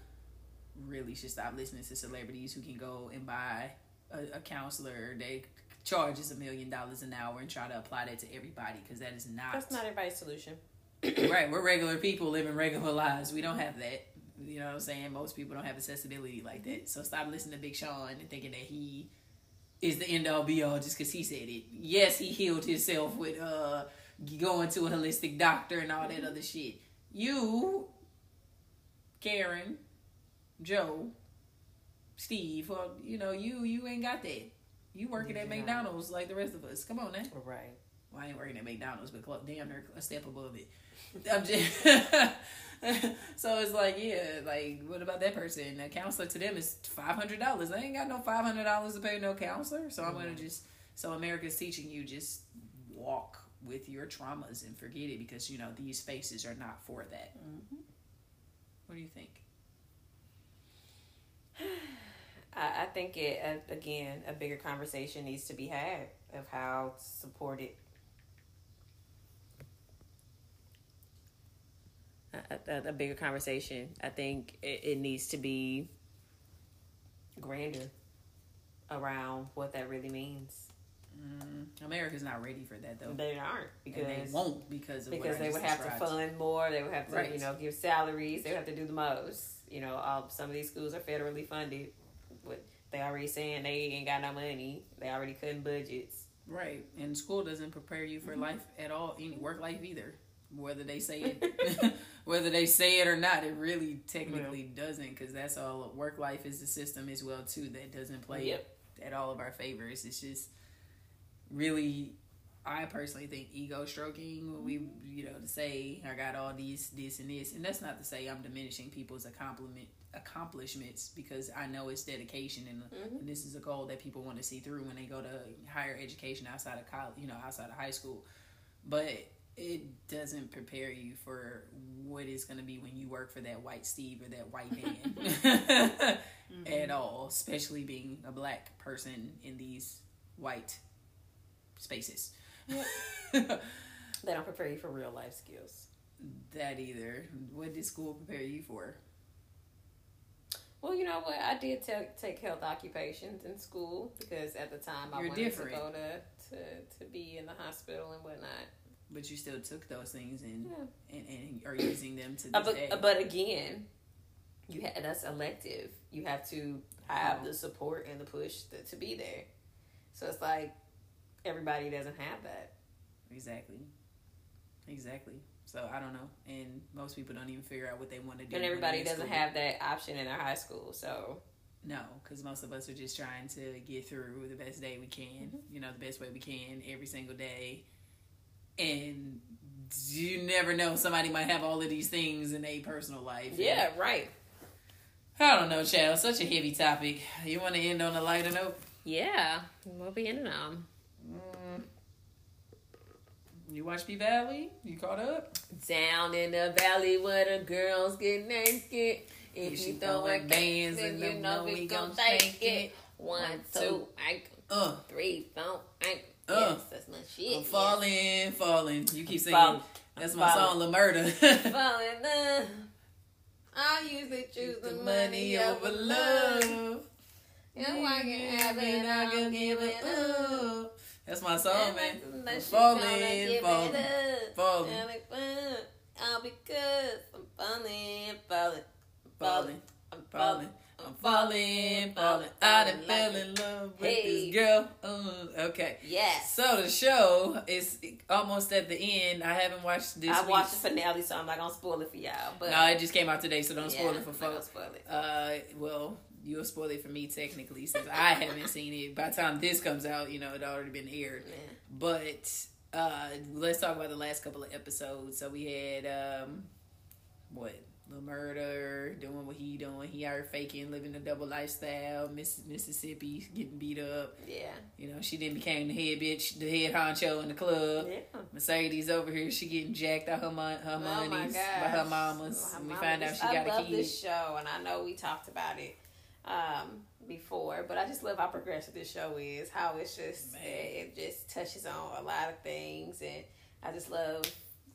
really should stop listening to celebrities who can go and buy a, a counselor. They charges a million dollars an hour and try to apply that to everybody because that is not. That's not everybody's solution. right. We're regular people living regular lives. We don't have that. You know what I'm saying? Most people don't have accessibility like that. So stop listening to Big Sean and thinking that he is the end all be all just because he said it. Yes, he healed himself with uh going to a holistic doctor and all that other shit. You, Karen, Joe, Steve, well, you know, you you ain't got that. You working at McDonald's like the rest of us. Come on now. Right. Well, I ain't working at McDonald's, but cl- damn, they're a step above it. I'm just so it's like, yeah, like what about that person? A counselor to them is five hundred dollars. They ain't got no five hundred dollars to pay no counselor. So I'm gonna just so America's teaching you just walk with your traumas and forget it because you know these faces are not for that. Mm-hmm. What do you think? I, I think it uh, again a bigger conversation needs to be had of how supported a, a, a bigger conversation. I think it, it needs to be grander around what that really means. Mm, America's not ready for that though. They aren't because and they won't because of because what I they would have described. to fund more. They would have to Right. you know give salaries. They would have to do the most. You know, all, some of these schools are federally funded. But they already saying they ain't got no money. They already cutting budgets. Right, and school doesn't prepare you for mm-hmm. life at all, any work life either. Whether they say it, whether they say it or not, it really technically doesn't, because that's all. Work life is the system as well too that doesn't play Yep. at all of our favors. It's just really, I personally think ego stroking. When we, you know, to say I got all these, this and this, and that's not to say I'm diminishing people's accomplishment accomplishments because I know it's dedication and, mm-hmm. and this is a goal that people want to see through when they go to higher education outside of college, you know, outside of high school. But it doesn't prepare you for what it's going to be when you work for that white Steve or that white man at mm-hmm. all, especially being a black person in these white spaces. They don't prepare you for real life skills. that either. What did school prepare you for? Well, you know what? I did take take health occupations in school because at the time I You're wanted different. to go to, to to be in the hospital and whatnot. But you still took those things and Yeah. and, and are using them to this Uh, but, day. uh, but again, you ha- that's elective. You have to have Oh. the support and the push to, to be there. So it's like everybody doesn't have that. Exactly. Exactly. So I don't know, and most people don't even figure out what they want to do. And everybody doesn't school. have that option in their high school. So No, because most of us are just trying to get through the best day we can. Mm-hmm. You know, the best way we can every single day, and you never know. Somebody might have all of these things in a personal life. yeah, right. I don't know, child. Such a heavy topic. You want to end on a lighter note? Yeah, we'll be ending on. You watch P Valley? You caught up? Down in the valley where the girls get naked. If you you throw throwing bands, then in you know we gon' take it. One, two, I, Uh, three, four, I, Uh. yes, that's my shit. I'm falling, falling. You keep singing. Fall- That's my falling. song, Lil Murda. Falling love. I usually choose the money over love. If I can have it, I can give it up. That's my song, man. Falling, falling, falling. And it won't. All because I'm falling, falling, Falling, I'm falling. I'm falling, falling. I done fell in love with Hey. this girl. Uh, okay. Yes. So the show is almost at the end. I haven't watched this. I week's- watched the finale, so I'm not gonna spoil it for y'all. But No, it just came out today, so don't spoil it for I'm not gonna folks. spoil it. Uh, well, you'll spoil it for me technically since I haven't seen it. By the time this comes out, you know it already been aired. Yeah. But uh, let's talk about the last couple of episodes. So we had um, what the murder doing what he doing. He here faking, living a double lifestyle. Miss Mississippi getting beat up. Yeah. You know she then became the head bitch, the head honcho in the club. Yeah. Mercedes over here, she getting jacked out her mon- her Oh monies by her mamas. Her and we mama find out she got I a love kid. this show, and I know we talked about it um, before, but I just love how progressive this show is. How it's just Man. it just touches on a lot of things, and I just love,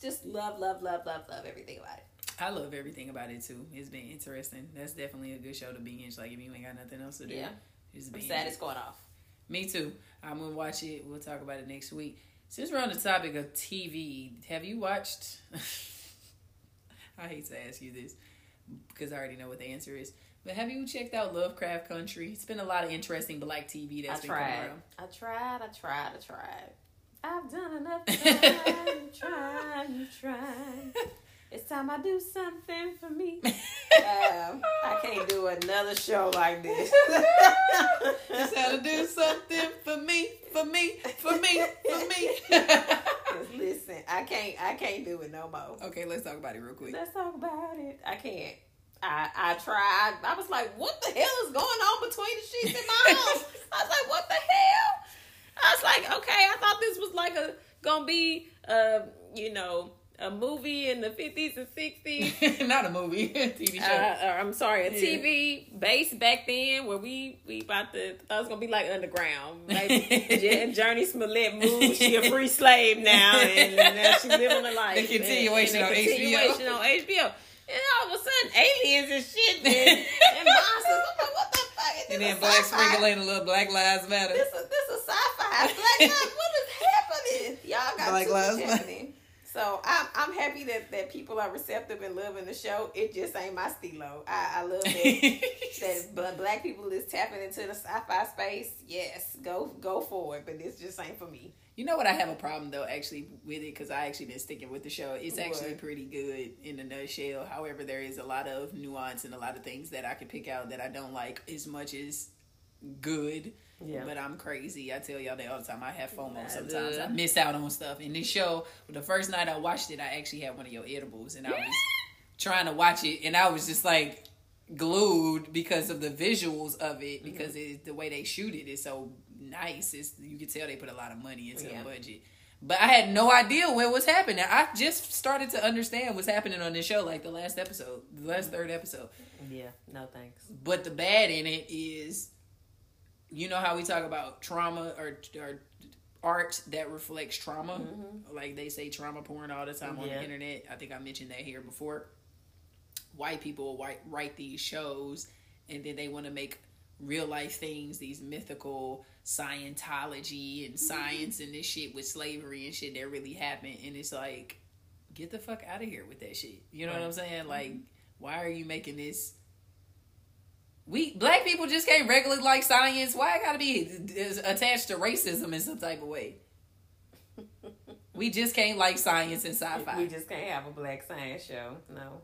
just love, love, love, love, love everything about it. I love everything about it too. It's been interesting. That's definitely a good show to binge. Like if you ain't got nothing else to do, Yeah. just binge. sad it's going off. Me too. I'm gonna watch it. We'll talk about it next week. Since we're on the topic of TV, have you watched? I hate to ask you this because I already know what the answer is. But have you checked out Lovecraft Country? It's been a lot of interesting black TV that's I been coming tried. around. I tried. I tried. I tried. I've done enough trying, trying, trying. It's time I do something for me. Um, I can't do another show like this. Just had to do something for me, for me, for me, for me. listen, I can't. I can't do it no more. okay, let's talk about it real quick. Let's talk about it. I can't. I I tried. I was like, what the hell is going on between the sheets in my house? I was like, what the hell? I was like, okay, I thought this was like a gonna be uh, you know, a movie in the fifties and sixties. Not a movie, a TV show. Uh, or, I'm sorry, a Yeah. TV based back then where we we about to thought it was gonna be like underground. Maybe J- Jurnee Smollett moved. She a free slave now, and now she living a life. The continuation and, and the HBO. continuation on HBO. And all of a sudden, aliens and shit and, and monsters. I'm like, what the fuck? Is and then Black ain't a little Black Lives Matter. This is this is sci-fi. Black lives. What is happening? Y'all got Black too Lives much Matter. happening. So I'm I'm happy that, that people are receptive and loving the show. It just ain't my stilo. I, I love that that black people is tapping into the sci-fi space. Yes, go go for it. But this just ain't for me. You know what? I have a problem though, actually, with it because I actually been sticking with the show. It's actually What? pretty good in a nutshell. However, there is a lot of nuance and a lot of things that I can pick out that I don't like as much as good. Yeah. But I'm crazy. I tell y'all that all the time. I have FOMO Nah, sometimes. I miss out on stuff. And this show, the first night I watched it, I actually had one of your edibles, and I was trying to watch it, and I was just like glued because of the visuals of it Mm-hmm. because it, the way they shoot it is so nice. It's you can tell they put a lot of money into Yeah. the budget. But I had no idea what was happening. I just started to understand what's happening on this show, like the last episode, the last third episode. Yeah. No thanks. But the bad in it is, you know how we talk about trauma or, or art that reflects trauma. Mm-hmm. Like they say trauma porn all the time on Yeah. the internet. I think I mentioned that here before. White people write, write these shows and then they want to make real life things, these mythical Scientology and mm-hmm. science and this shit with slavery and shit that really happened. And it's like, get the fuck out of here with that shit. You know what I'm saying? Like, mm-hmm. why are you making this? We black people just can't regularly like science. Why it gotta be attached to racism in some type of way? We just can't like science and sci-fi. We just can't have a black science show. No.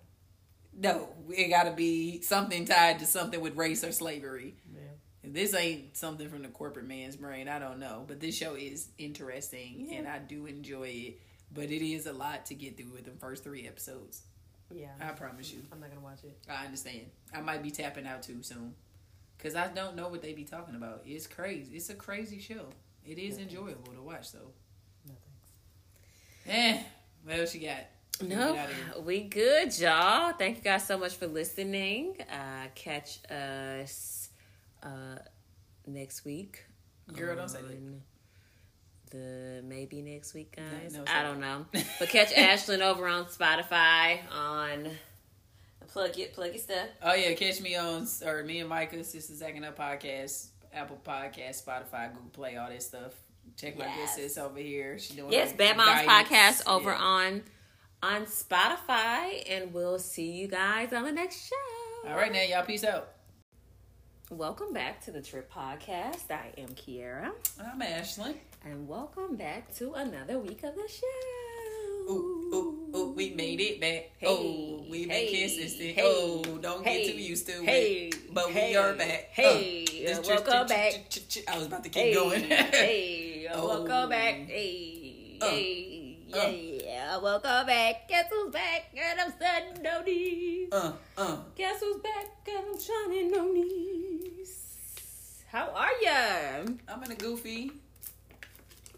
No, it gotta be something tied to something with race or slavery. Yeah. This ain't something from the corporate man's brain, I don't know. But this show is interesting Yeah. and I do enjoy it. But it is a lot to get through with the first three episodes. Yeah. I promise you. I'm not gonna watch it. I understand. I might be tapping out too soon. Cause I don't know what they be talking about. It's crazy. It's a crazy show. It is Yeah. enjoyable to watch though. No thanks. Eh. What else you got? No, here. we good, y'all. Thank you guys so much for listening. Uh, catch us uh, next week. Girl, don't say that. The maybe next week, guys. no, I don't know, but catch Ashlyn over on Spotify on plug it, plug it stuff. Oh yeah, catch me on or me and Micah, Sister Zacking Up podcast, Apple Podcast, Spotify, Google Play, all that stuff. Check my good Yes. sis over here. She doing Yes, Bad Moms guidance. podcast over Yeah. on on Spotify, and we'll see you guys on the next show. All right now, y'all. Peace out. Welcome back to the Trip Podcast. I am Kiera. I'm Ashley. And welcome back to another week of the show. Ooh, ooh, ooh, we made it back. Hey, oh, we've been hey, consistent. hey, oh, don't hey, get too used to hey, it. But hey, we are back. hey, Uh, uh, welcome back. I was about to keep going. hey, Oh. welcome back. Hey, Uh, hey, uh. yeah, welcome back. Guess who's back? And I'm standing on these. uh, uh. Guess who's back? And I'm shining on these. How are ya? I'm in a goofy,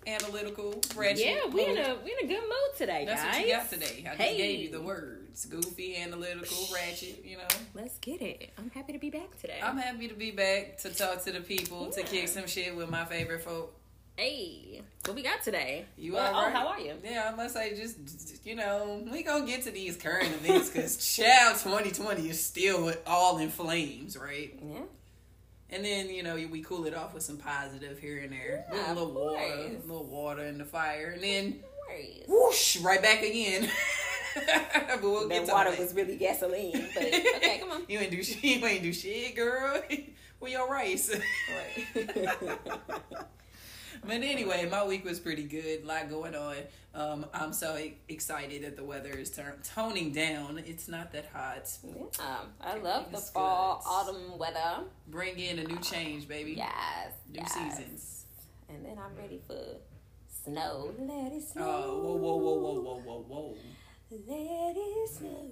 analytical, ratchet. Yeah, we in a we in a good mood today, That's guys. what you got today. I just gave you the words: goofy, analytical, ratchet. You know. Let's get it. I'm happy to be back today. I'm happy to be back to talk to the people, to kick some shit with my favorite folk. Hey, what we got today? You well, all oh, right? Oh, how are you? Yeah, I must say, just you know, we gonna get to these current events because Child 2020 is still all in flames, right? Yeah. And then you know we cool it off with some positive here and there, Yeah, a little water, a little water in the fire, and then whoosh, right back again. but we'll That get to water that. was really gasoline, but okay, come on. You ain't do shit. You ain't do shit, girl. Where your rice? Right. But anyway, my week was pretty good. A lot going on. Um, I'm so excited that the weather is turn- toning down. It's not that hot. yeah, I love the fall, good. autumn weather. Bring in a new change, baby. Yes. New yes. seasons. And then I'm ready for snow. Let it snow. Oh, whoa, whoa, whoa, whoa, whoa, whoa, whoa. Let it snow.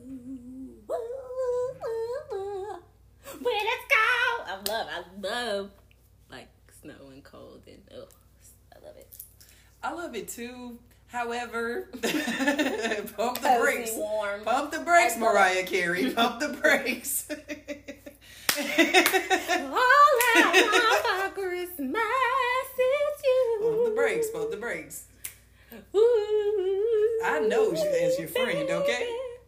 Where let's go. I love, I love like snow and cold and oh, I love it. I love it too. However, pump the brakes. warm. Pump the brakes, Mariah Carey. Pump the brakes. All I want for Christmas is you. Pump the brakes. Pump the brakes. Ooh. I know you as your friend, okay?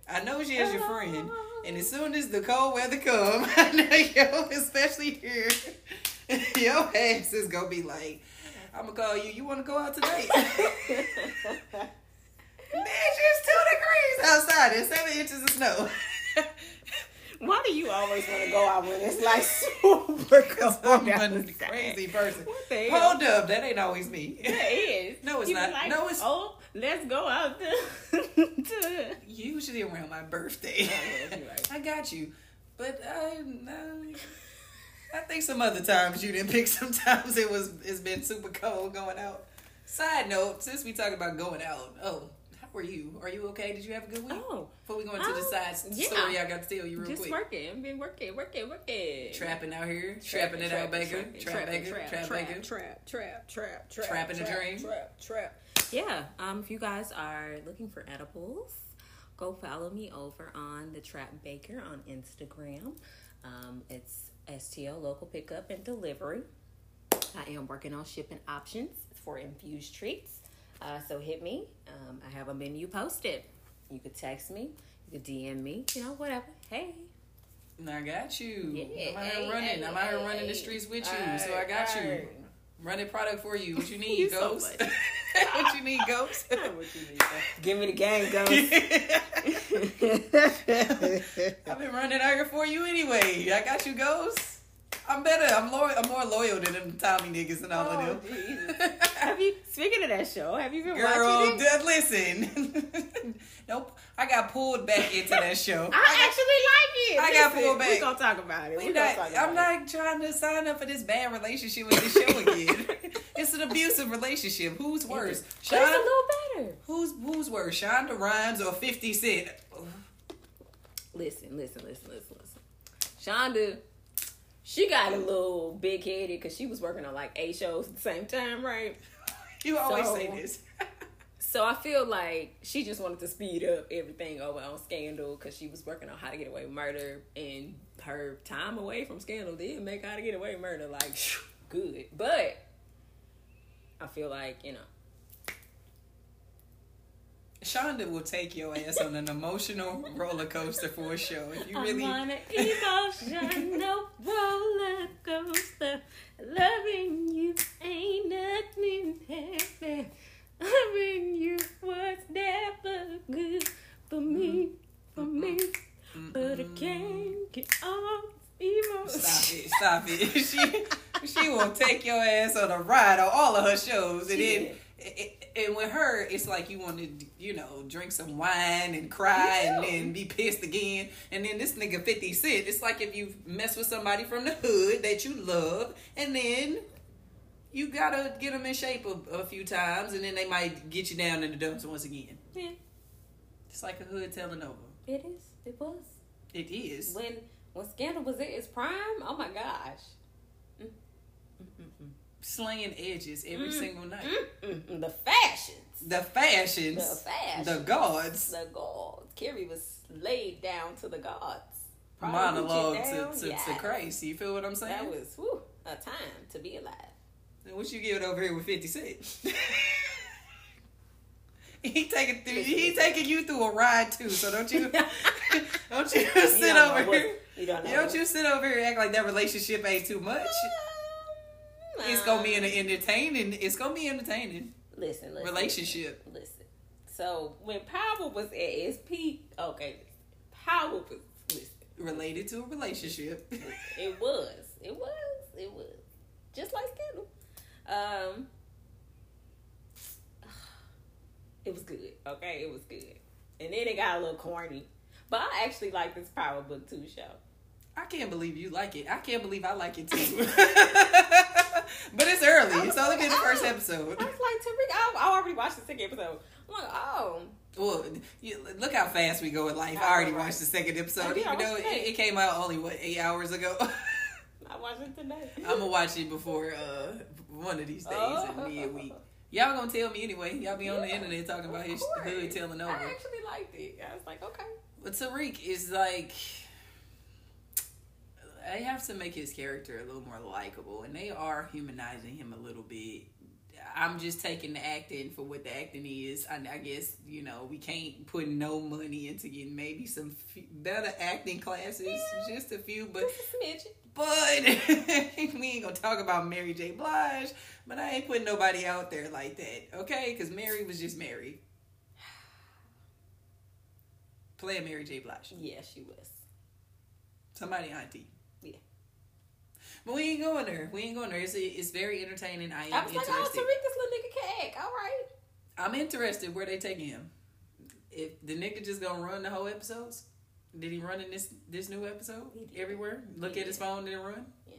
I know she is your friend. And as soon as the cold weather come, I know yo, especially here, your ass is gonna be like, I'm gonna call you. You want to go out tonight? Bitch, it's two degrees outside and seven inches of snow. Why do you always want to go out when it's like super cold? I'm a outside? crazy person. What the hell? Hold up, that ain't always me. It is. No, it's You not. Like, No, it's- Oh, let's go out to. Usually around my birthday. I know, you're right. I got you, but I, no, I think some other times you didn't pick. Sometimes it was it's been super cold going out. Side note, since we talk about going out, oh, how are you? Are you okay? Did you have a good week? Oh, Before we go into the um, side yeah. story, I got to tell you real just quick. working. I've been working, working, working. Trapping out here, trapping, it out, Baker, trap Baker, trap, trap, trap, trap, trap, trap, Trapping a trap, dream. Trap, trap. Yeah. Um, if you guys are looking for edibles, go follow me over on the Trap Baker on Instagram. Um, it's STL local pickup and delivery. I am working on shipping options for infused treats. Uh, so hit me. Um, I have a menu posted. You could text me. You could DM me. You know, whatever. Hey. And I got you. Yeah, I'm out here hey, running. hey, I'm out here hey, running the streets with you, Alright, so I got you. Alright. Running product for you. What you need, You so Ghost? funny. what you need, Ghost? Give me the game, ghost. I've been running out here for you anyway. I got you, Ghost. I'm better. I'm loyal. I'm more loyal than them Tommy niggas and all Oh, of them. Jesus. have you speaking of that show? Have you been Girl, watching it? d- listen. nope. I got pulled back into that show. I actually like it. I got pulled back. We gonna talk about it. We We not- talk about I'm it. not trying to sign up for this bad relationship with this show again. it's an abusive relationship. Who's worse, it's a little better. Who's who's worse, Shonda Rhimes or Fifty Cent? Listen, listen, listen, listen, listen. Shonda, she got a little big headed because she was working on like eight shows at the same time, right? You always So- say this. So I feel like she just wanted to speed up everything over on Scandal because she was working on How to Get Away with Murder, and her time away from Scandal did make How to Get Away with Murder like good. But I feel like you know, Shonda will take your ass on an emotional roller coaster for a show. If you really, I'm on an emotional roller coaster. Loving you ain't nothing happy. Loving you was never good for me, for me. But I can't get off emotions. stop it, stop it. She she will take your ass on a ride on all of her shows, and then. And with her, it's like you want to, you know, drink some wine and cry and then be pissed again. And then this nigga 50 Cent, it's like if you mess with somebody from the hood that you love, and then you gotta get them in shape a, a few times, and then they might get you down in the dumps once again. Yeah, It's like a hood telling over. it is. It was. It is. When when Scandal was at its prime, oh my gosh. Mm, mm, mm, mm. Slaying edges every Mm, single night. Mm, mm, mm. The fashions. The fashions. The fashions. The gods. The gods. Kerry was laid down to the gods. Probably Monologue to, to, yes. to Christ. You feel what I'm saying? That was whew, a time to be alive. And what you give it over here with Fifty Cent? he taking through, he taking you through a ride too. So don't you don't you sit You don't over here. You don't know. Don't you sit over here and act like that relationship ain't too much. It's gonna be an entertaining. It's gonna be entertaining listen, listen, relationship. Listen. So when Power was at its peak, okay, Power was listen. Related to a relationship. It was. It was. It was. Just like Scandal. Um It was good. Okay, it was good. And then it got a little corny. But I actually like this Power Book 2 show. I can't believe you like it. I can't believe I like it too. but it's early. It's only been the first episode. I was like, Tariq, I, I already watched the second episode. I'm like, oh. Well, you, look how fast we go in life. I already watched the second episode, Yeah, even though it, it. came out only what eight hours ago. I watched it today. I'm gonna watch it before uh, one of these days Oh. in mid-week. Y'all gonna tell me anyway. Y'all be on the internet talking about his hood telling over. I actually liked it. I was like, okay. But Tariq is like, they have to make his character a little more likable, and they are humanizing him a little bit. I'm just taking the acting for what the acting is. I, I guess you know we can't put no money into getting maybe some f- better acting classes, just a few, but Just a but we ain't gonna talk about Mary J. Blige. But I ain't putting nobody out there like that, okay? Because Mary was just Mary. Playing Mary J. Blige. Yeah, she was. Somebody auntie. But we ain't going there. We ain't going there. It's, it's very entertaining. I am I was like, oh, interested. Tariq, this little nigga can act. All right. I'm interested where they taking him. If the nigga just gonna run the whole episodes, did he run in this this new episode He did. everywhere? Look He at his did. phone and run. Yeah.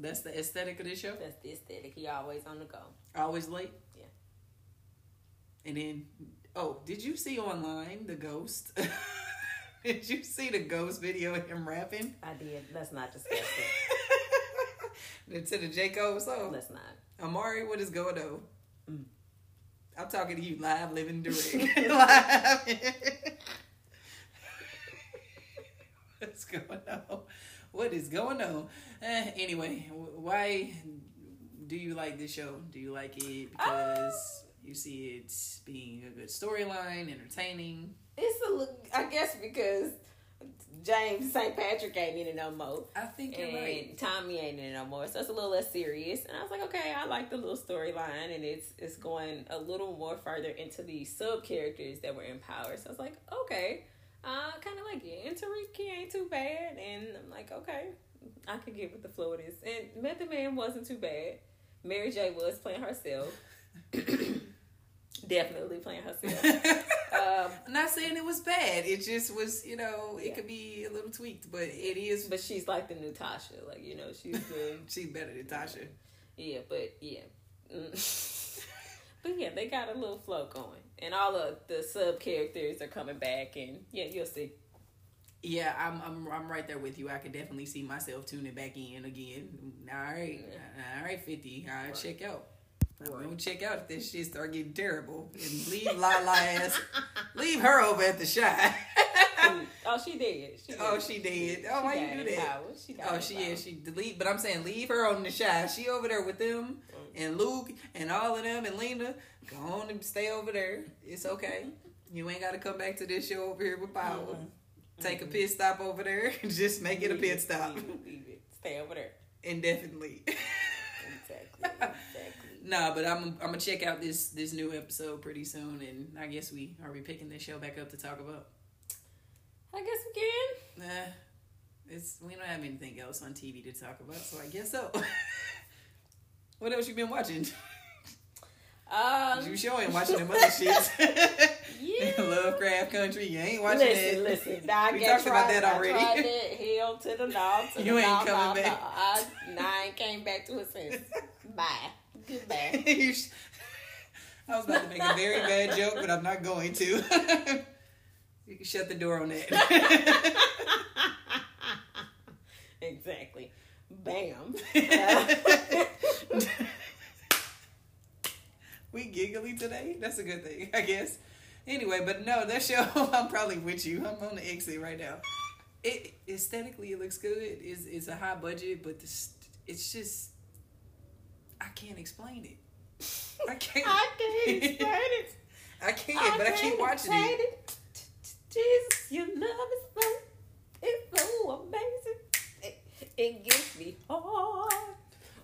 That's the aesthetic of this show. That's the aesthetic. He always on the go. Always late. Yeah. And then, oh, did you see online the ghost? did you see the ghost video of him rapping? I did. Let's not discuss it. to the J Cole song. Let's not. Omari, what is going on? Mm. I'm talking to you live, living, direct. live. What's going on? What is going on? Eh, anyway, why do you like this show? Do you like it because you see it being a good storyline, entertaining? It's a look. I guess because James St. Patrick ain't in it no more. I think you're and right. Tommy ain't in it no more, so it's a little less serious. And I was like, okay, I like the little storyline, and it's it's going a little more further into the sub characters that were in Power. So I was like, okay, I kind of like it. And Tariq he ain't too bad, and I'm like, okay, I could get with the flow of this. And Method Man wasn't too bad. Mary J was playing herself, definitely playing herself. Um, I'm not saying it was bad. It just was, you know, it Yeah. could be a little tweaked, but it is. but she's like the new Tasha, like you know, she's the She's better than Tasha. Yeah, but yeah. Mm. but yeah, they got a little flow going. And all of the sub characters are coming back and yeah, you'll see. Yeah, I'm I'm I'm right there with you. I could definitely see myself tuning back in again. All right, all right, fifty. I will Right. check out. I'm gonna check out if this shit start getting terrible and leave Lala ass, leave her over at the Chi. oh, she did. She did. oh, she did. Oh, why She you do that? She Oh, she power. is. She delete, but I'm saying leave her on the Chi. She over there with them and Luke and all of them and Lena. Go on and stay over there. It's okay. You ain't got to come back to this show over here with power. Mhm. Take a pit stop over there. Just make it a Leave pit stop Leave it, leave it. Stay over there. indefinitely. Exactly. Nah, but I'm I'm gonna check out this this new episode pretty soon, and I guess we are we picking this show back up to talk about. I guess we can. Nah, it's we don't have anything else on TV to talk about, so I guess so. what else you been watching? Um, You sure ain't watching them other shit. Yeah. Lovecraft Country, you ain't watching listen, that. listen. I We talked about that already. I tried that hell to the north. To You the ain't coming back. north. I, nah, I ain't came back to it since. Bye. Goodbye. I was about to make a very bad joke, but I'm not going to. you can shut the door on that. exactly. Bam. we giggly today. That's a good thing, I guess. Anyway, but no, that show. I'm probably with you. I'm on the exit right now. It aesthetically, it looks good. It's it's a high budget, but this, it's just. I can't explain it. I can't. I can't explain it. I can't, but I keep watching explain it. Jesus, your love is so, it's so amazing. It, it gets me hard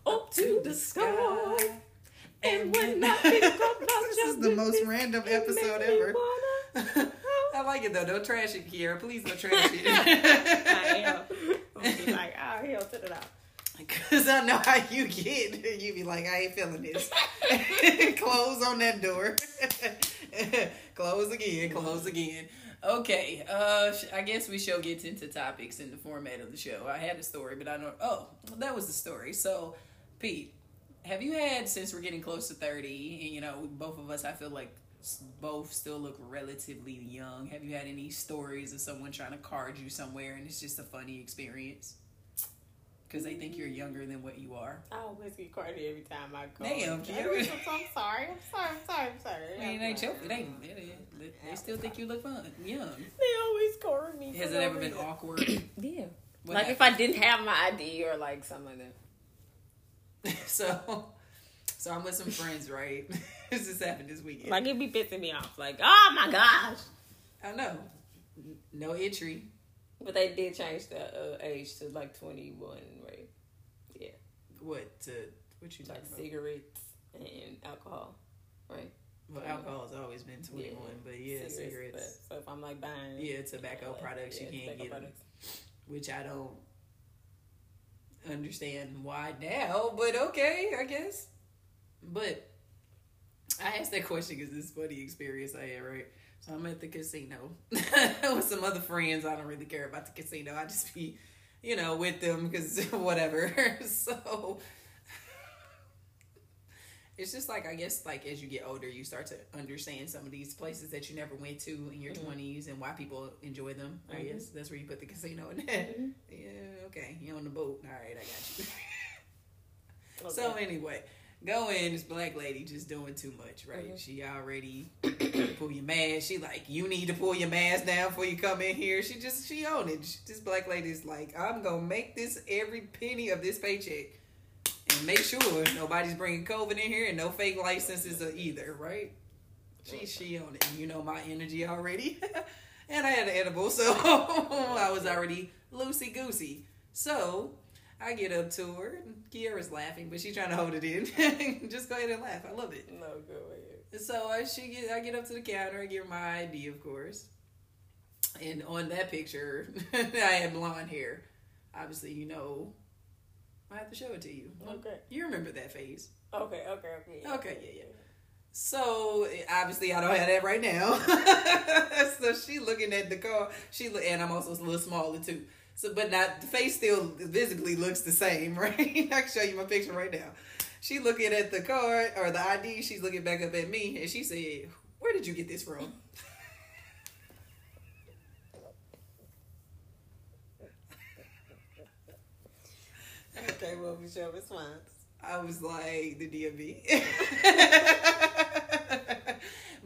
up to the sky. And when I think about This is the most random episode ever. I like it though. Don't trash it, Kiera. Please don't trash it. I am. I'm be like, oh, hell to it out. Cause I know how you get. You be like, I ain't feeling this. close on that door. close again. Close again. Okay. Uh, I guess we shall get into topics in the format of the show. I had a story, but I don't. Oh, that was the story. So, Pete, have you had since we're getting close to thirty, and you know, both of us, I feel like both still look relatively young. Have you had any stories of someone trying to card you somewhere, and it's just a funny experience? Because they think you're younger than what you are. I always get carded every time I go. Damn, I'm, Kiara. I'm sorry. I'm sorry. I'm sorry. I'm sorry. I mean, it ain't your, it ain't, they, they still think you look fun, young. They always card me. Has it no ever been reason. awkward? Yeah. What like if I didn't have my ID or like some of them. so, so I'm with some friends, right? this just happened this weekend. Like it be pissing me off. Like, oh my gosh. I know, no entry. But they did change the uh, age to like 21, right? Yeah. What to what you Like about? cigarettes and alcohol, right? Well, alcohol has always been 21, but yeah, cigarettes. But, so if I'm like buying. Yeah, tobacco products, you yeah, can't get products. which I don't understand why now, but okay, I guess. But I asked that question because this funny experience I had, right? So I'm at the casino with some other friends. I don't really care about the casino. I just be, you know, with them because whatever. so it's just like I guess like as you get older, you start to understand some of these places that you never went to in your Mhm. 20s and why people enjoy them. I Mhm. guess that's where you put the casino in. Mhm. Yeah, okay. You on the boat. All right, I got you. Okay. So anyway, go in. This black lady just doing too much, right? Mhm. She already pull your mask. She like, you need to pull your mask down before you come in here. She just she own it. She- This black lady's like, I'm gonna make this every penny of this paycheck. And make sure nobody's bringing COVID in here and no fake licenses either, right? She she on it. And you know my energy already. and I had an edible, so I was already loosey goosey. So I get up to her. and Kiara's laughing, but she's trying to hold it in. Just go ahead and laugh. I love it. No, go ahead. So I she get I get up to the counter. I give her my ID, of course. And on that picture, I had blonde hair. Obviously, you know. I have to show it to you. Okay. You remember that phase. Okay, okay, okay. Okay, yeah, yeah. So obviously I don't have that right now. so she looking at the car. She and I'm also a little smaller too. So, but not the face still visibly looks the same, right? I can show you my picture right now. She looking at the card or the ID. She's looking back up at me, and she said, "Where did you get this from?" Okay, was your response? I was like, the DMV.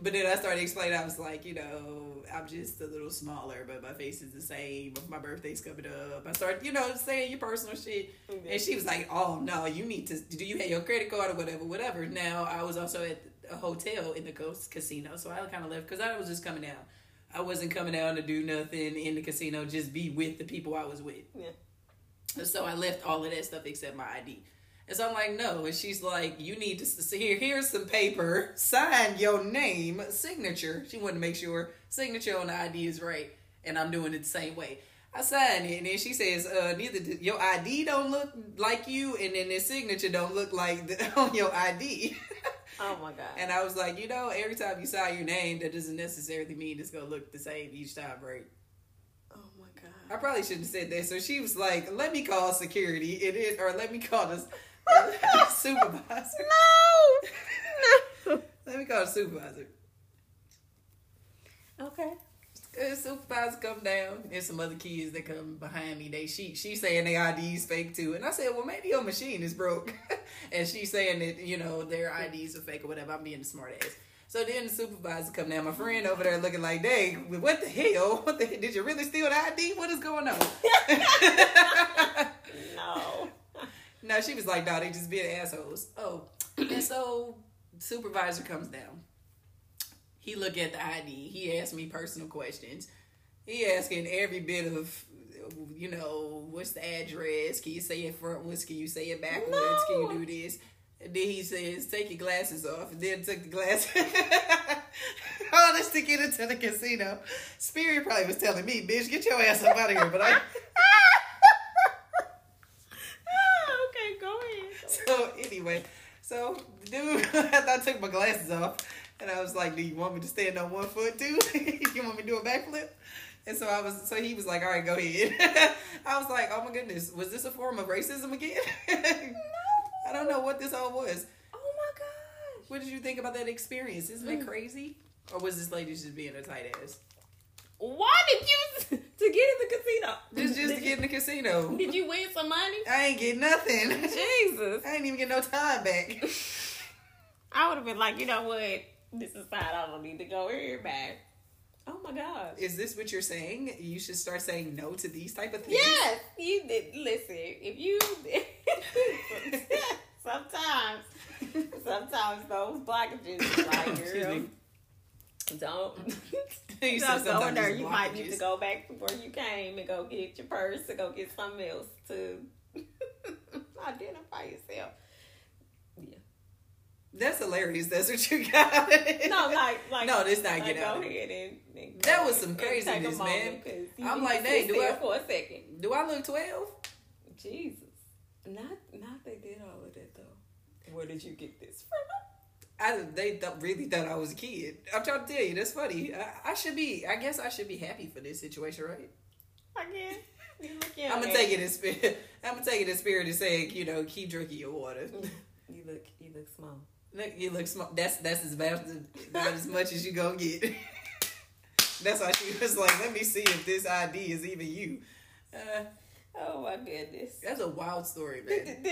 but then I started explaining, I was like, you know, I'm just a little smaller, but my face is the same. My birthday's coming up, I start, you know, saying your personal shit. Mm-hmm. And she was like, oh, no, you need to, do you have your credit card or whatever, whatever. Now, I was also at a hotel in the Coast Casino, so I kind of left because I was just coming out. I wasn't coming out to do nothing in the casino, just be with the people I was with. Yeah. So I left all of that stuff except my ID. And so I'm like, no. And she's like, you need to s- here. Here's some paper. Sign your name, signature. She wanted to make sure signature on the ID is right, and I'm doing it the same way. I signed it, and then she says, uh, neither your ID don't look like you, and then the signature don't look like the, on your ID. Oh my god. and I was like, you know, every time you sign your name, that doesn't necessarily mean it's gonna look the same each time, right? oh my god. I probably shouldn't have said that. So she was like, "Let me call security. It is, or let me call the supervisor. No. Let me call the supervisor." Okay. The supervisor come down, and some other kids that come behind me. They she she saying their IDs fake too, and I said, "Well, maybe your machine is broke," and she saying that you know their IDs are fake or whatever. I'm being a smart ass. So then the supervisor come down. My friend over there looking like, "Dang, what the hell? What the did you really steal the ID? What is going on?" No. No, she was like, no, they just being assholes. Oh, and so supervisor comes down. He look at the ID. He asked me personal questions. He asking every bit of, you know, what's the address? Can you say it frontwards? Can you say it backwards? No. Can you do this? And then he says, take your glasses off. And then took the glasses. All this to get into the casino. Spirit probably was telling me, bitch, get your ass up out of here. But I, Ah, okay, go ahead. So anyway, so dude, after I took my glasses off, and I was like, "Do you want me to stand on one foot too? you want me to do a backflip?" And so I was, so he was like, "All right, go ahead." I was like, "Oh my goodness, was this a form of racism again?" No. I don't know what this all was. Oh my gosh. What did you think about that experience? Isn't Mm. that crazy? Or was this lady just being a tight ass? Why did you to get in the casino? Just, just to get in the casino. Did you win some money? I ain't get nothing. Jesus. I ain't even get no time back. I would have been like, you know what? This is fine. I don't need to go here back. Oh my God. Is this what you're saying? You should start saying no to these type of things. Yes, you did. Listen, if you sometimes, sometimes those blockages, are like girl. Don't. You said don't go in there. You might need to go back to where you came and go get your purse to go get something else to identify yourself. Yeah. That's hilarious. That's what you got. No, like, like No, this not like, get out Go ahead and, and That was some and craziness, man. I'm like, dang, do I- for a second? Do I look twelve? Jesus. Not not they did all of that though. Where did you get this from? I they th- really thought I was a kid. I'm trying to tell you, that's funny. I, I should be. I guess I should be happy for this situation, right? I guess. You look young. I'm gonna take it in spirit. I'm gonna take it in spirit and say, you know, keep drinking your water. You look you look small. Look, you look small. That's that's as about about as much as you gonna get. that's why she was like, let me see if this ID is even you. Uh, Oh my goodness. that's a wild story, man.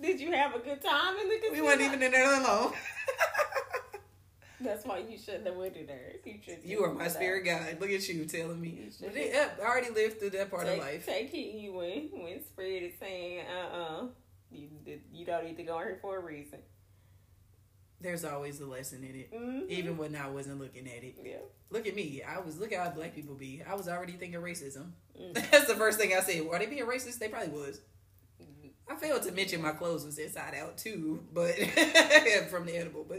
Did, you have a good time in the casino? We weren't even in there alone. That's why you shouldn't have went in there. You, should You are my spirit guide. Look at you telling me. You it- I already lived through that part take, of life. Take heed you when when spirit is saying, uh uh you you don't need to go here for a reason. There's always a lesson in it, Mhm. even when I wasn't looking at it. Yeah. Look at me. I was look at how black people be. I was already thinking racism. Mm. That's the first thing I said. Are they being racist? They probably was. I failed to mention my clothes was inside out too, but from the edible, but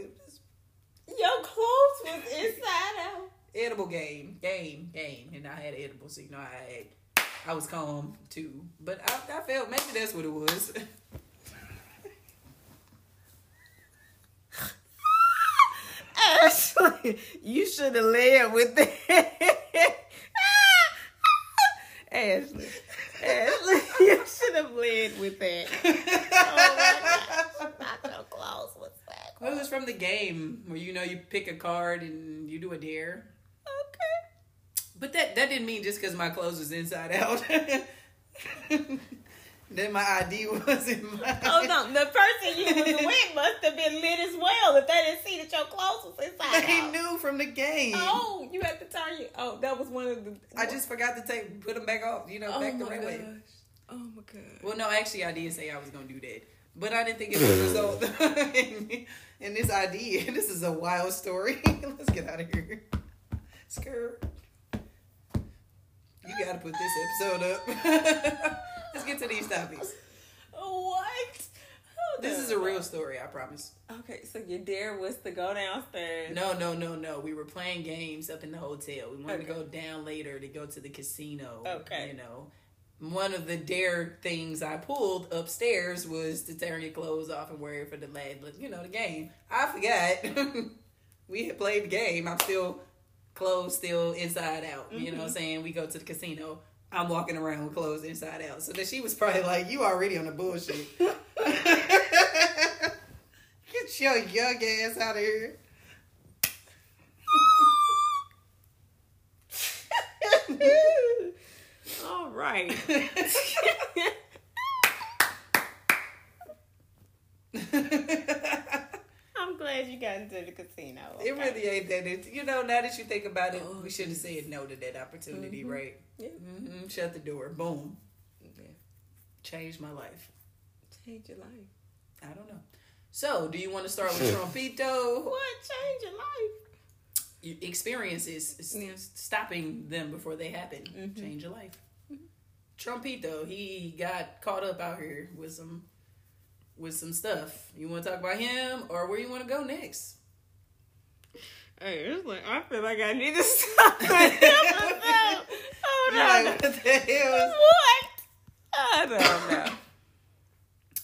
Your clothes was inside out. edible game, game, game, and I had edible, so you know I had, I was calm too. But I, I felt maybe that's what it was. Ashley, you should have led with that. Ashley, you should have led with that. Oh not your clothes was that. Well, it was from the game where you know you pick a card and you do a dare. Okay. But that that didn't mean just because my clothes was inside out. then my ID was in my. Oh no, the person you was with must have been lit as well if they didn't see that your clothes was inside They out. knew from the game. Oh, you had to turn your. Oh, that was one of the. I just forgot to take put them back off. You know, Oh back the oh, my right way. gosh. Oh my god. Well, no, actually, I did say I was gonna do that, but I didn't think it would result in, in this idea. This is a wild story. Let's get out of here. Skirt. You gotta put this episode up. Let's get to these topics. What? Hold This is a real story, I promise. Okay, so your dare was to go downstairs. No, no, no, no. We were playing games up in the hotel. We wanted to go down later to go to the casino. Okay. You know, one of the dare things I pulled upstairs was to tear your clothes off and wear it for the lad. But you know, the game. I forgot. we had played the game. I'm still clothes still inside out. You know what I'm mm-hmm. saying? We go to the casino. I'm walking around with clothes inside out. So then she was probably like, You already on the bullshit. Get your young ass out of here. All right. I'm glad you got into the casino. It really ain't that. It, you know, now that you think about it, Oh, we should have said no to that opportunity, Mhm. right? Yeah. hmm Shut the door. Boom. Yeah. Changed my life. Change your life. I don't know. So, do you want to start with Trumpito? What change your life? Your experiences, Yeah. stopping them before they happen, Mhm. change your life. Trumpito, he got caught up out here with some with some stuff. You want to talk about him, or where you want to go next? Hey, it's like I feel like I need to stop. Hold Like, on. what the hell is- What? I don't know.